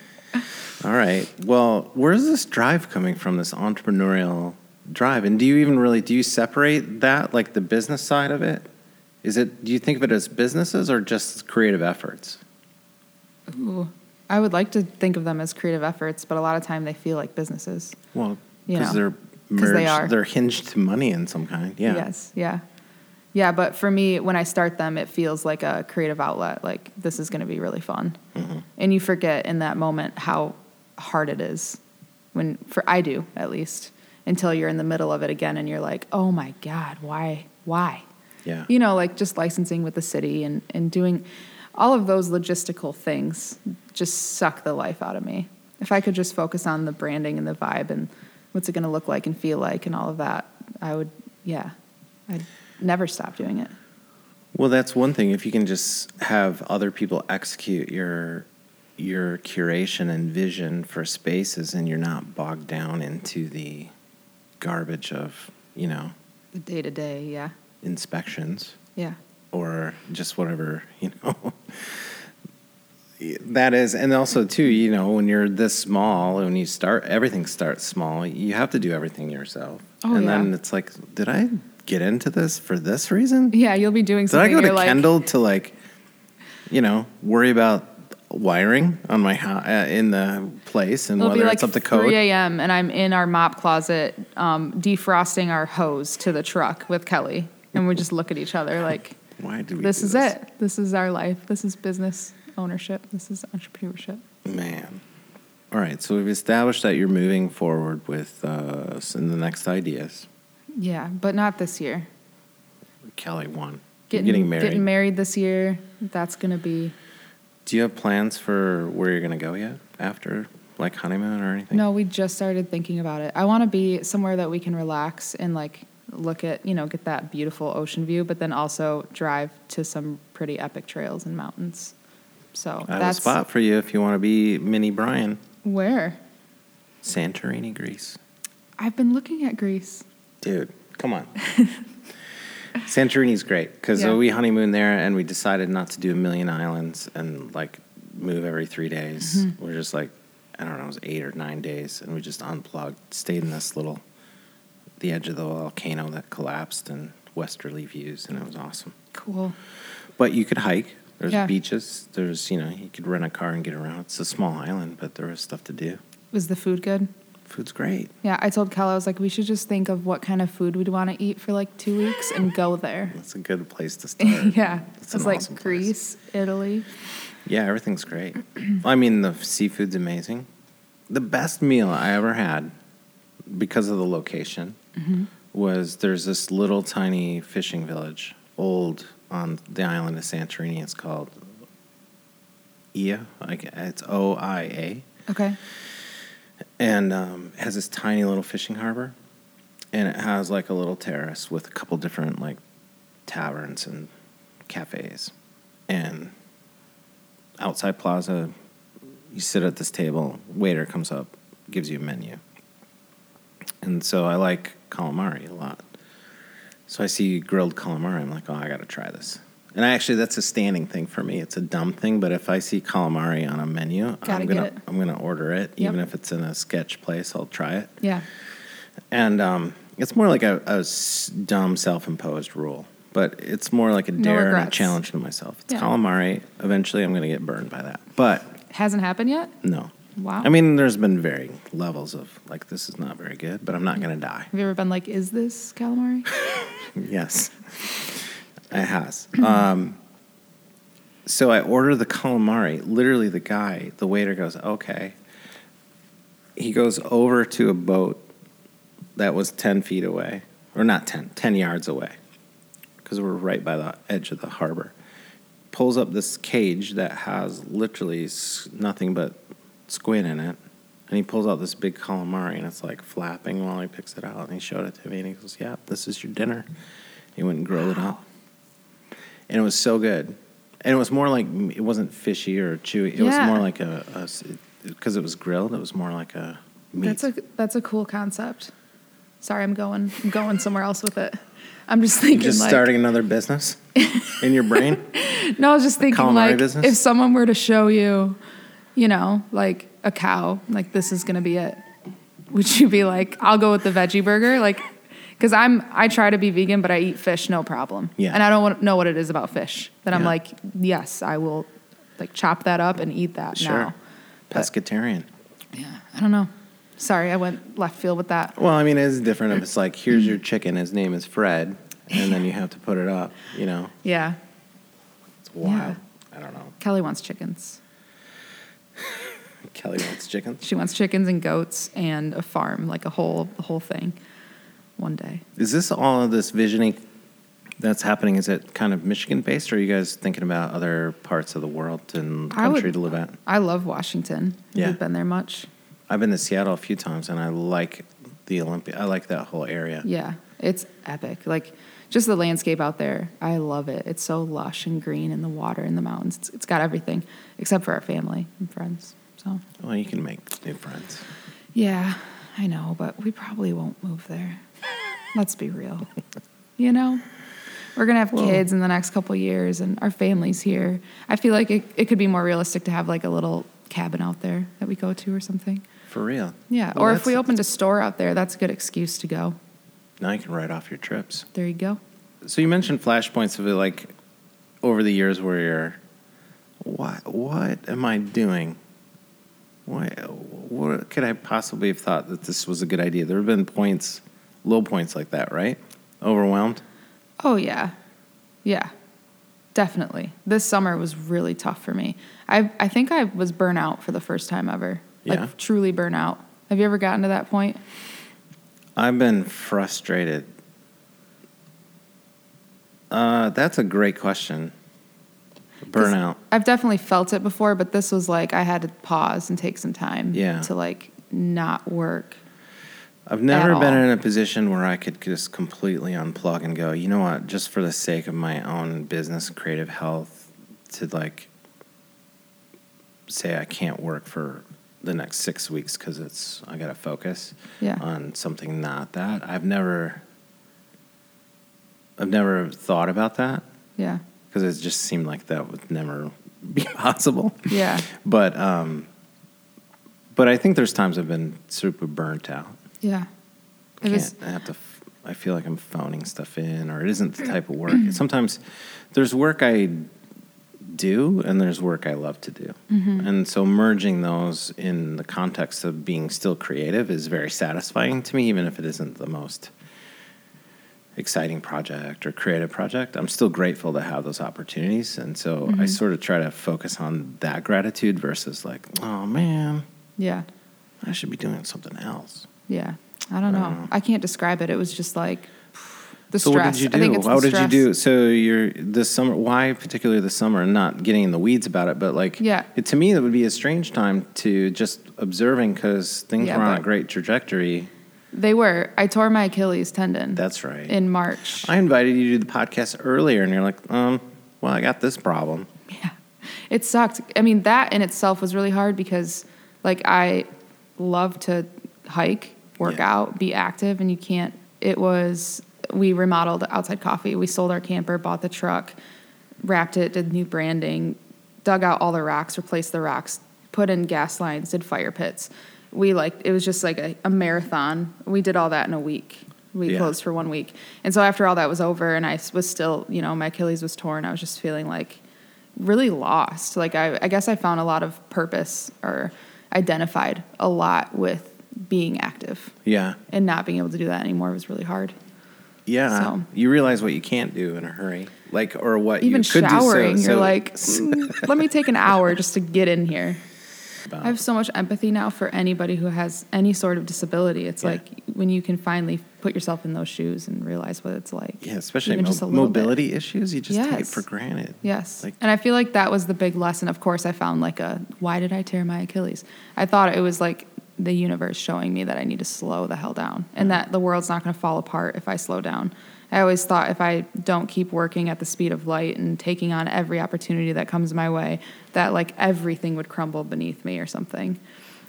All right. Well, where's this drive coming from? This entrepreneurial drive, and do you even really do you separate that, like the business side of it? Is it? Do you think of it as businesses or just creative efforts? Ooh. I would like to think of them as creative efforts, but a lot of time they feel like businesses. Well, because they're 'cause they are. they're hinged to money in some kind. Yeah. Yes. Yeah. Yeah, but for me, when I start them, it feels like a creative outlet. Like this is going to be really fun, Mm-hmm. and you forget in that moment how hard it is. When for I do at least until you're in the middle of it again, and you're like, oh my god, why, why? Yeah. You know, like just licensing with the city and and doing all of those logistical things just suck the life out of me. If I could just focus on the branding and the vibe and what's it going to look like and feel like and all of that, I would, yeah, I'd never stop doing it. Well, that's one thing. If you can just have other people execute your your curation and vision for spaces, and you're not bogged down into the garbage of you know The day to day, yeah, inspections yeah, or just whatever you know. That is, and also too, you know, when you're this small, when you start, everything starts small. You have to do everything yourself, Oh, and yeah. then it's like, did I get into this for this reason? Yeah, you'll be doing Something Did I go to like, Kendall to like, you know, worry about wiring on my house uh, in the place and It'll whether like it's up to code? 3 a.m. and I'm in our mop closet um, defrosting our hose to the truck with Kelly, and we just look at each other like, Why did we? "This do is it. This is our life. This is business ownership. This is entrepreneurship." Man. All right, so we've established that you're moving forward with uh, in the next ideas. Yeah, but not this year. Kelly won. Getting, getting married. Getting married this year. That's gonna be. Do you have plans for where you're gonna go yet after like honeymoon or anything? No, we just started thinking about it. I want to be somewhere that we can relax and like look at, you know, get that beautiful ocean view, but then also drive to some pretty epic trails and mountains. So I have that's a spot for you if you want to be mini Brian. where Santorini, Greece. I've been looking at Greece. Dude, come on. Santorini's great because Yeah. we honeymooned there and we decided not to do a million islands and like move every three days. Mm-hmm. We're just like, I don't know, it was eight or nine days and we just unplugged, stayed in this little, the edge of the volcano that collapsed and westerly views and it was awesome. Cool. But you could hike. There's Yeah. beaches. There's, you know, you could rent a car and get around. It's a small island, but there was stuff to do. Was the food good? Food's great. Yeah, I told Kel I was like, we should just think of what kind of food we'd want to eat for like two weeks and go there. That's a good place to start. yeah, It's like awesome place. Greece, Italy. Yeah, everything's great. I mean, the seafood's amazing. The best meal I ever had, because of the location, mm-hmm. was there's this little tiny fishing village, old on the island of Santorini. It's called Ia. Like it's O I A, Okay. and um, it has this tiny little fishing harbor, and it has like a little terrace with a couple different like taverns and cafes, and outside plaza. You sit at this table. Waiter comes up, gives you a menu, and so I like calamari a lot. So I see grilled calamari. I'm like, oh, I got to try this. And actually, that's a standing thing for me. It's a dumb thing, but if I see calamari on a menu, Gotta I'm gonna. I'm gonna order it, Yep. even if it's in a sketch place. I'll try it. Yeah. And um, it's more like a dumb self-imposed rule, but it's more like a No dare and a challenge to myself. It's Yeah. calamari. Eventually, I'm gonna get burned by that, but Hasn't happened yet? no. Wow. I mean, there's been varying levels of like this is not very good, but I'm not gonna die. Have you ever been like, is this calamari? Yes, it has. Um, so I order the calamari. Literally, the guy, the waiter goes, "Okay." He goes over to a boat that was ten feet away, or not 10, 10 yards away, because we're right by the edge of the harbor. Pulls up this cage that has literally nothing but squid in it. And he pulls out this big calamari and it's like flapping while he picks it out. And he showed it to me and he goes, Yeah, this is your dinner. He went and grilled it up. And it was so good. And it was more like, it wasn't fishy or chewy. It was more like a, because it was grilled, it was more like a meat. That's a that's a cool concept. Sorry, I'm going I'm going somewhere else with it. I'm just thinking just like starting another business in your brain. no, I was just thinking like business? if someone were to show you, you know, like a cow, like this is gonna be it. Would you be like, I'll go with the veggie burger, like? Because I'm I try to be vegan, but I eat fish no problem. Yeah. And I don't want, know what it is about fish. That I'm like, yes, I will, like chop that up and eat that Sure. now. But- Pescatarian. Yeah, I don't know. Sorry, I went left field with that. Well, I mean, it's different if it's like, here's your chicken, his name is Fred, and then you have to put it up, you know? Yeah, It's wild. I don't know. Kelly wants chickens. Kelly wants chickens. She wants chickens and goats and a farm, like a whole a whole thing. One day. Is this all of this visioning that's happening? Is it kind of Michigan based, or are you guys thinking about other parts of the world and I would- country to live at? I love Washington. Have Yeah. you been there much? I've been to Seattle a few times, and I like the Olympia. I like that whole area. Yeah, it's epic. Like just the landscape out there. I love it. It's so lush and green, and the water and the mountains. It's, it's got everything except for our family and friends. So Well, you can make new friends. yeah, I know, but we probably won't move there. Let's be real. You know, We're gonna have Well- kids in the next couple years, and our family's here. I feel like it, it could be more realistic to have like a little cabin out there that we go to or something. For real. Yeah, Well, or if we opened a store out there, that's a good excuse to go. Now you can write off your trips. There you go. So you mentioned flashpoints of it, like over the years where you're, what what am I doing? Why what could I possibly have thought that this was a good idea? There have been points, low points like that, right? Overwhelmed. Oh yeah, yeah, definitely. This summer was really tough for me. I I think I was burnout for the first time ever. Like Yeah. truly burnout. Have you ever gotten to that point? I've been frustrated. Uh, that's a great question. Burnout. I've definitely felt it before, but this was like I had to pause and take some time Yeah. to like not work. I've never been all. in a position where I could just completely unplug and go, you know what, just for the sake of my own business creative health, to like say I can't work for the next six weeks because it's, I got to focus Yeah. on something not that. I've never, I've never thought about that Yeah. Because it just seemed like that would never be possible. Yeah. But, um, but I think there's times I've been super burnt out. Yeah. It was I have to. f- I feel like I'm phoning stuff in, or it isn't the type of work. Sometimes there's work I do, and there's work I love to do, Mm-hmm. and so merging those in the context of being still creative is very satisfying to me, even if it isn't the most exciting project or creative project. I'm still grateful to have those opportunities, and so Mm-hmm. I sort of try to focus on that gratitude versus like, oh man, yeah. I should be doing something else. Yeah. I don't know. know. I can't describe it. It was just like the so stress. what did you do? I think it's How the did you stress. do? So you're this summer. Why particularly this summer? And not getting in the weeds about it, but like, Yeah. it, to me, that would be a strange time to just observing because things Yeah, were on a great trajectory. They were. I tore my Achilles tendon. That's right. in March. I invited you to the podcast earlier, and you're like, um, well, I got this problem. Yeah. It sucked. I mean, that in itself was really hard because, like, I love to hike, work Yeah. out, be active, and you can't. It was, we remodeled Outside Coffee. We sold our camper, bought the truck, wrapped it, did new branding, dug out all the rocks, replaced the rocks, put in gas lines, did fire pits. We like, it was just like a, a marathon. We did all that in a week. We Yeah. closed for one week. And so after all that was over and I was still, you know, my Achilles was torn, I was just feeling like really lost. Like I, I guess I found a lot of purpose or identified a lot with being active Yeah, and not being able to do that anymore was really hard. yeah. So- You realize what you can't do in a hurry, like, or what Even you could showering, do. So, you're so- like, "Mm, let me take an hour just to get in here. About- I have so much empathy now for anybody who has any sort of disability. It's Yeah. like when you can finally put yourself in those shoes and realize what it's like. yeah, especially mo- little bit. mobility issues, you just take it for granted. Yes. Like- and I feel like that was the big lesson. Of course, I found like a why did I tear my Achilles? I thought it was like the universe showing me that I need to slow the hell down and that the world's not going to fall apart if I slow down. I always thought if I don't keep working at the speed of light and taking on every opportunity that comes my way, that like everything would crumble beneath me or something.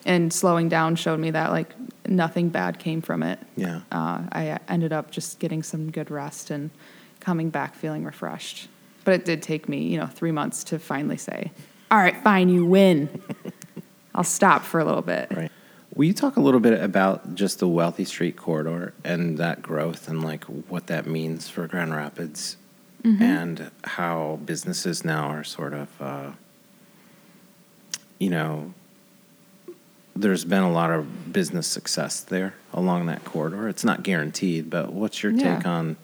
And slowing down showed me that like nothing bad came from it. Yeah. Uh, I ended up just getting some good rest and coming back feeling refreshed. But it did take me, you know, three months to finally say, "All right, fine, you win. I'll stop for a little bit." Right. Will you talk a little bit about just the Wealthy Street corridor and that growth and like what that means for Grand Rapids and how businesses now are sort of, uh, you know, there's been a lot of business success there along that corridor. It's not guaranteed, but what's your Yeah. take on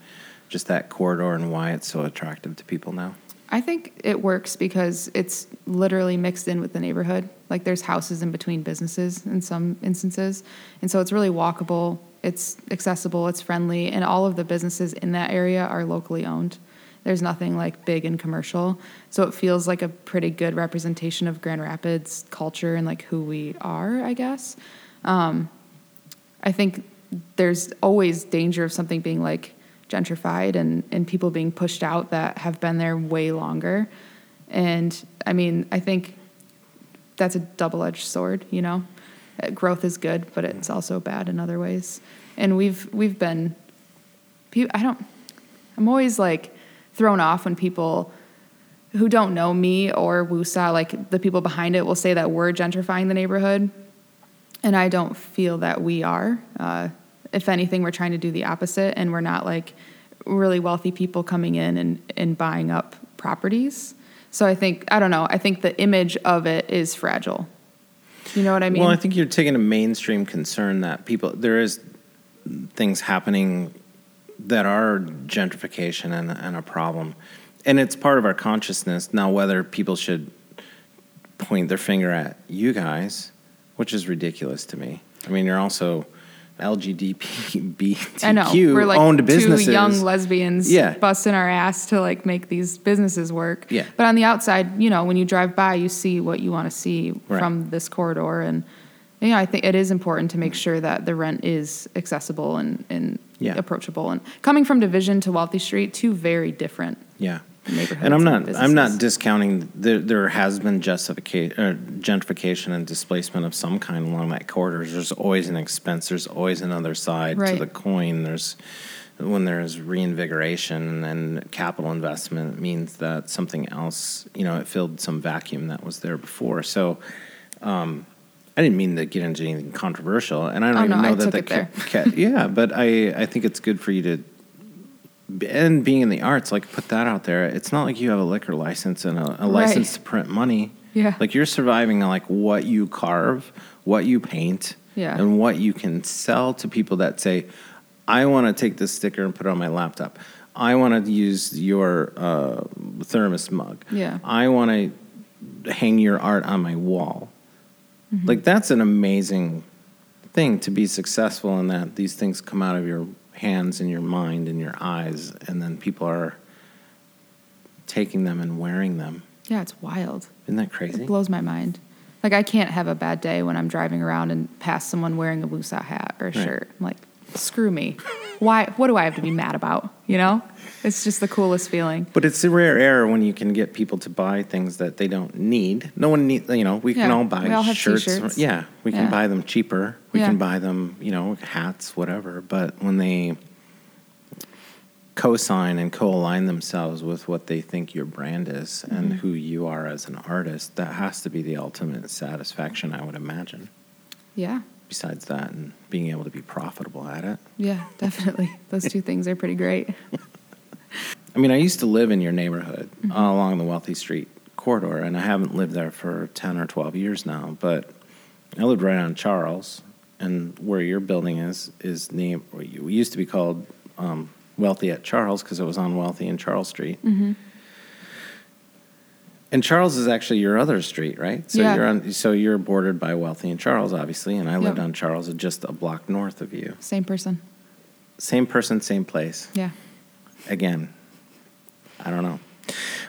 just that corridor and why it's so attractive to people now? I think it works because it's literally mixed in with the neighborhood. Like there's houses in between businesses in some instances. And so it's really walkable, it's accessible, it's friendly, and all of the businesses in that area are locally owned. There's nothing like big and commercial. So it feels like a pretty good representation of Grand Rapids culture and like who we are, I guess. Um, I think there's always danger of something being like gentrified and, and people being pushed out that have been there way longer. And I mean, I think that's a double edged sword, you know? Uh, Growth is good, but it's also bad in other ways. And we've we've been I don't I'm always like thrown off when people who don't know me or Woosah, like the people behind it, will say that we're gentrifying the neighborhood. And I don't feel that we are. Uh, if anything, we're trying to do the opposite, and we're not like really wealthy people coming in and, and buying up properties. So I think, I don't know, I think the image of it is fragile. You know what I mean? Well, I think you're taking a mainstream concern that people there is things happening that are gentrification and, and a problem, and it's part of our consciousness now. Whether people should point their finger at you guys, which is ridiculous to me. I mean, you're also LGBTQ I know. We're like owned two young lesbians Yeah. busting our ass to like make these businesses work. Yeah. But on the outside, you know, when you drive by, you see what you want to see Right. from this corridor. And, you know, I think it is important to make sure that the rent is accessible and, and Yeah. approachable. And coming from Division to Wealthy Street, two very different Yeah. Neighborhoods. And I'm not. and I'm not discounting. There, there has been justification, gentrification, and displacement of some kind along that corridor. There's always an expense. There's always another side to the coin. There's when there's reinvigoration and capital investment, it means that something else. You know, it filled some vacuum that was there before. So. Um, I didn't mean to get into anything controversial, and I don't Oh, even no, know I that the it there. ca- ca- yeah, but I I think it's good for you to and being in the arts, like put that out there. It's not like you have a liquor license and a, a license Right. to print money. Yeah. Like you're surviving on like what you carve, what you paint, Yeah. and what you can sell to people that say, I want to take this sticker and put it on my laptop. I want to use your uh, thermos mug. Yeah. I want to hang your art on my wall. Mm-hmm. Like that's an amazing thing to be successful in that these things come out of your hands and your mind and your eyes and then people are taking them and wearing them. Yeah, it's wild. Isn't that crazy? It blows my mind. Like I can't have a bad day when I'm driving around and pass someone wearing a Woosah hat or a shirt. I'm like, screw me. Why? What do I have to be mad about? You know? It's just the coolest feeling. But it's a rare error when you can get people to buy things that they don't need. No one need, you know, we can all buy we all have shirts. t-shirts. Yeah, we can Yeah. buy them cheaper. We Yeah. can buy them, you know, hats, whatever. But when they co-sign and co-align themselves with what they think your brand is and Mm-hmm. who you are as an artist, that has to be the ultimate satisfaction, I would imagine. Yeah. Besides that, and being able to be profitable at it. Yeah, definitely. Those two things are pretty great. I mean, I used to live in your neighborhood Mm-hmm. uh, along the Wealthy Street corridor, and I haven't lived there for 10 or 12 years now, but I lived right on Charles, and where your building is, is named, it used to be called um, Wealthy at Charles because it was on Wealthy and Charles Street. Mm-hmm. And Charles is actually your other street, right? So Yeah. you're on, so you're bordered by Wealthy and Charles, obviously, and I lived Yep. on Charles, just a block north of you. Same person. Same person, same place Yeah. again, I don't know.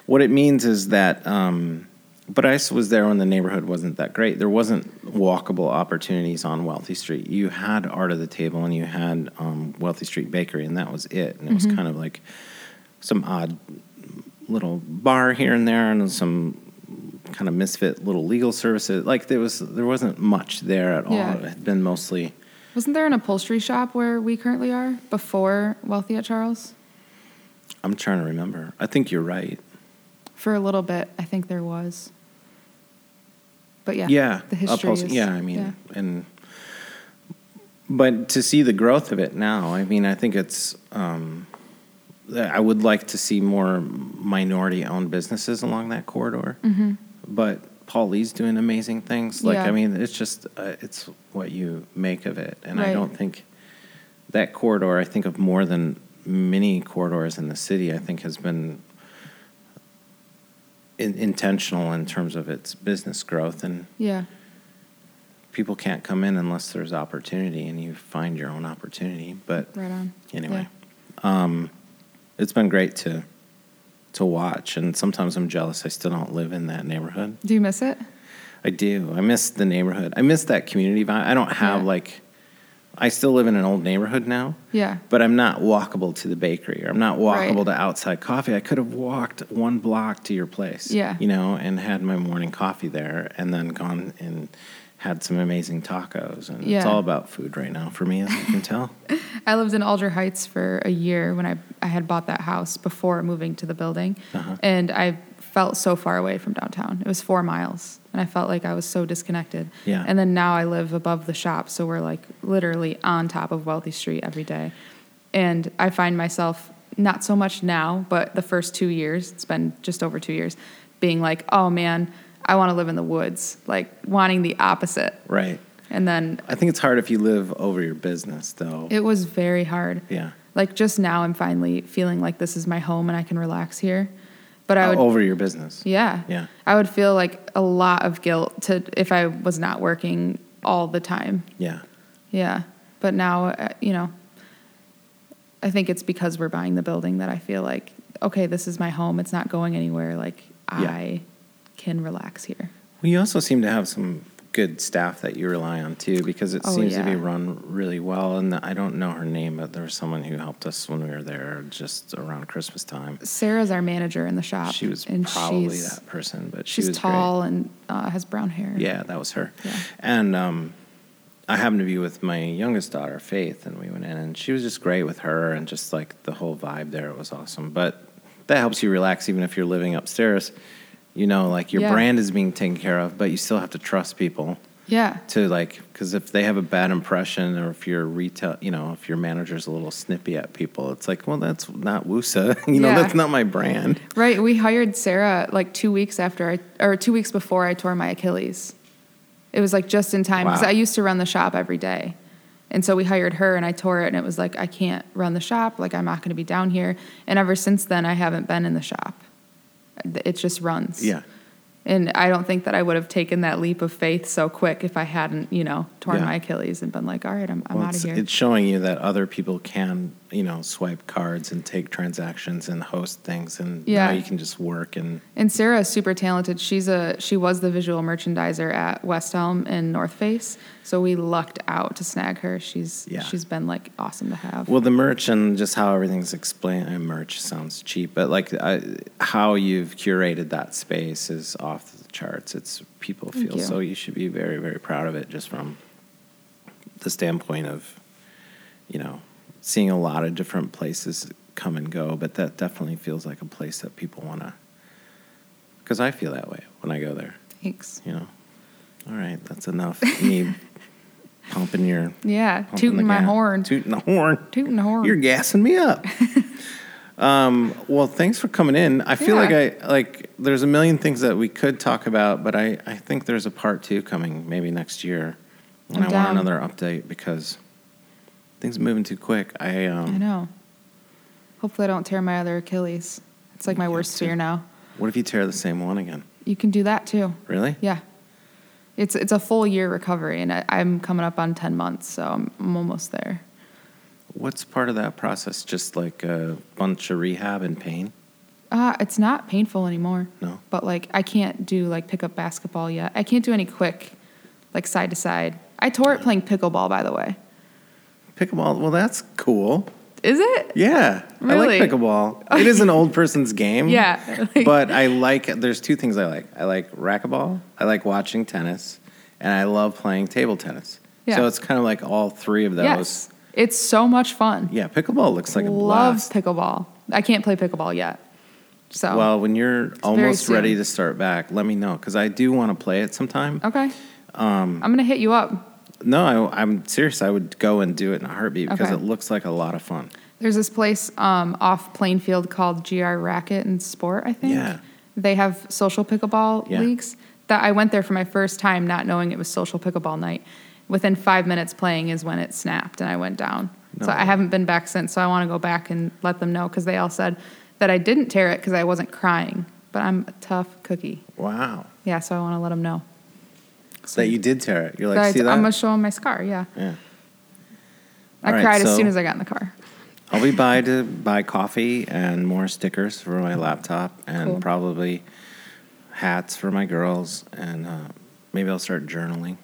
What it means is that, um, but I was there when the neighborhood wasn't that great. There wasn't walkable opportunities on Wealthy Street. You had Art of the Table and you had um, Wealthy Street Bakery, and that was it. And it was kind of like some odd little bar here and there, and some kind of misfit little legal services. Like there was, there wasn't much there at all. Yeah. It had been mostly. Wasn't there an upholstery shop where we currently are before Wealthy at Charles? I'm trying to remember. I think you're right. For a little bit, I think there was. But yeah, yeah, the history is. yeah, I mean, yeah. and but to see the growth of it now, I mean, I think it's. Um, I would like to see more minority-owned businesses along that corridor, Mm-hmm. but Paul Lee's doing amazing things. Like, Yeah. I mean, it's just uh, it's what you make of it, and I don't think that corridor. I think of more than many corridors in the city. I think has been in, intentional in terms of its business growth and yeah, people can't come in unless there's opportunity and you find your own opportunity but right on. anyway um, it's been great to to watch and sometimes i'm jealous i still don't live in that neighborhood Do you miss it? i do i miss the neighborhood i miss that community vibe i don't have Yeah. like i still live in an old neighborhood now Yeah. but i'm not walkable to the bakery or i'm not Right. walkable to outside coffee i could have walked one block to your place Yeah. you know and had my morning coffee there and then gone and had some amazing tacos, and it's all about food right now for me, as you can tell. I lived in Alger Heights for a year when I, I had bought that house before moving to the building. Uh-huh. And I felt so far away from downtown. It was four miles. And I felt like I was so disconnected. Yeah. And then now I live above the shop. So we're like literally on top of Wealthy Street every day. And I find myself, not so much now, but the first two years, it's been just over two years, being like, oh man, I want to live in the woods, like wanting the opposite. right. And then I think it's hard if you live over your business, though. it was very hard. yeah. Like just now, I'm finally feeling like this is my home and I can relax here. But I would, over your business. yeah, Yeah. I would feel like a lot of guilt to if I was not working all the time. Yeah. Yeah, but now, uh, you know, I think it's because we're buying the building that I feel like okay, this is my home. It's not going anywhere. Like Yeah. I can relax here. Well, you also seem to have some good staff that you rely on too, because it Oh, seems to be run really well. And I don't know her name, but there was someone who helped us when we were there just around Christmas time. Sarah's our manager in the shop. She was and probably that person, but she She's was tall and uh, has brown hair. Yeah, that was her. Yeah. And um, I happened to be with my youngest daughter, Faith, and we went in, and she was just great with her, and just like the whole vibe there was awesome. But that helps you relax, even if you're living upstairs. You know, like your Yeah. brand is being taken care of, but you still have to trust people. Yeah. to like because if they have a bad impression or if your retail you know if your manager's a little snippy at people it's like well that's not woosah you know Yeah. that's not my brand Right. We hired Sarah like two weeks after I, or two weeks before I tore my Achilles. It was like just in time because Wow. I used to run the shop every day. And so we hired her and I tore it and it was like, I can't run the shop. Like, I'm not going to be down here. And ever since then, I haven't been in the shop. It just runs. yeah And I don't think that I would have taken that leap of faith so quick if I hadn't, you know, torn Yeah. my Achilles and been like, all right, I'm, I'm well, out of here. it's showing you that other people can you know swipe cards and take transactions and host things and Yeah. now you can just work and And Sarah is super talented. She's a she was the visual merchandiser at West Elm and North Face. So we lucked out to snag her. She's Yeah. she's been like awesome to have. well the merch and just how everything's explained and uh, merch sounds cheap but like I, how you've curated that space is off the charts it's people Thank feel you. so you should be very very proud of it just from the standpoint of you know seeing a lot of different places come and go but that definitely feels like a place that people want to because i feel that way when i go there Thanks. you know all right that's enough me pumping your Yeah, pumping tooting my gas- horn. tooting the horn Tooting the horn. you're gassing me up. um, well, thanks for coming in. I feel Yeah. like I like there's a million things that we could talk about, but I, I think there's a part two coming maybe next year. And I'm I down. want another update because things moving too quick. I um I know. Hopefully I don't tear my other Achilles. It's like my worst fear now. what if you tear the same one again? You can do that too. Really? Yeah. It's it's a full year recovery and I, I'm coming up on 10 months, so I'm, I'm almost there. What's part of that process? Just like a bunch of rehab and pain? Uh, it's not painful anymore. No. But like I can't do like pickup basketball yet. I can't do any quick, like side to side. I tore it playing pickleball, by the way. Pickleball, well, that's cool. Is it? Yeah, Really? I like pickleball. It is an old person's game. Yeah. but I like. There's two things I like. I like racquetball. I like watching tennis, and I love playing table tennis. Yeah. So it's kind of like all three of those. Yes. It's so much fun. Yeah, pickleball looks like a Love blast. pickleball. I can't play pickleball yet. So Well, when you're almost soon. ready to start back, let me know because I do want to play it sometime. okay. Um, I'm gonna hit you up. No, I, I'm serious. I would go and do it in a heartbeat because Okay. it looks like a lot of fun. There's this place um, off Plainfield called GR Racket and Sport, I think. Yeah. They have social pickleball Yeah. leagues. That I went there for my first time, not knowing it was social pickleball night. Within five minutes playing is when it snapped and I went down. No So I haven't been back since. So I want to go back and let them know because they all said that I didn't tear it because I wasn't crying. But I'm a tough cookie. Wow. Yeah, so I want to let them know. That you did tear it. You're like, see that? I'm gonna show them my scar. Yeah, yeah. I right, cried as so- soon as I got in the car. I'll be by to buy coffee and more stickers for my laptop and Cool. probably hats for my girls and uh, maybe I'll start journaling.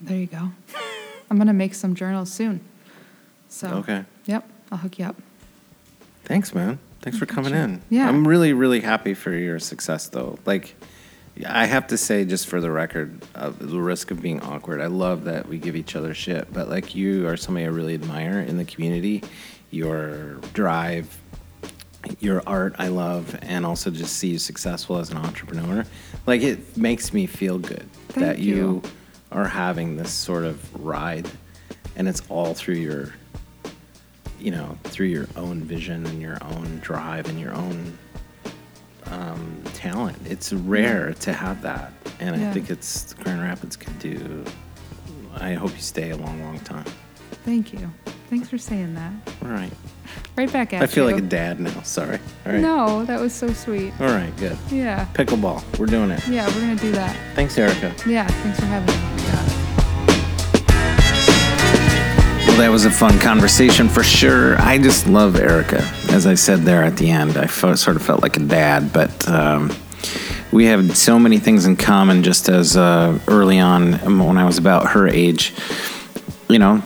There you go. I'm gonna make some journals soon. So Okay. Yep, I'll hook you up. Thanks, man. Thanks for coming in. Yeah. I'm really, really happy for your success, though. Like, I have to say, just for the record, uh, the risk of being awkward, I love that we give each other shit. But like, you are somebody I really admire in the community. Your drive, your art, I love, and also just see you successful as an entrepreneur. Like, it makes me feel good Thank that you. you are having this sort of ride, and it's all through your, you know, through your own vision and your own drive and your own um, talent. It's rare to have that, and I think it's Grand Rapids can do. I hope you stay a long, long time. Thank you. Thanks for saying that. All right. Right back at you. I feel like a dad now. Sorry. All right. No, that was so sweet. All right. Good. Yeah. Pickleball. We're doing it. Yeah, we're gonna do that. Thanks, Erica. Yeah, thanks for having me. Yeah. Well, that was a fun conversation for sure. I just love Erica. As I said there at the end, I sort of felt like a dad, but um, we have so many things in common just as uh, early on um, when I was about her age. You know,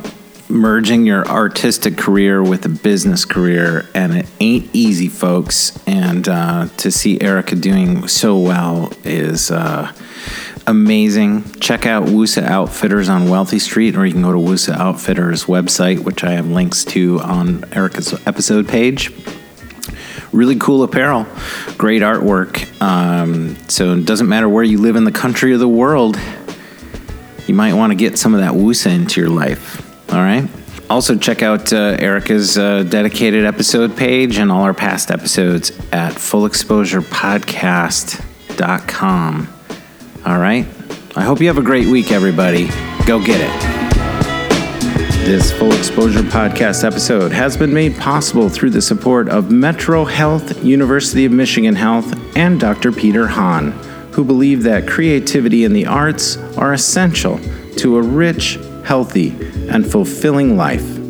merging your artistic career with a business career, and it ain't easy, folks. And uh, to see Erica doing so well is. Uh, amazing. Check out Woosah Outfitters on Wealthy Street, or you can go to Woosah Outfitters website, which I have links to on Erica's episode page. Really cool apparel, great artwork. Um, so it doesn't matter where you live in the country or the world, you might want to get some of that woosah into your life. All right. Also, check out uh, Erica's uh, dedicated episode page and all our past episodes at fullexposurepodcast.com. All right. I hope you have a great week, everybody. Go get it. This Full Exposure Podcast episode has been made possible through the support of Metro Health, University of Michigan Health, and Dr. Peter Hahn, who believe that creativity and the arts are essential to a rich, healthy, and fulfilling life.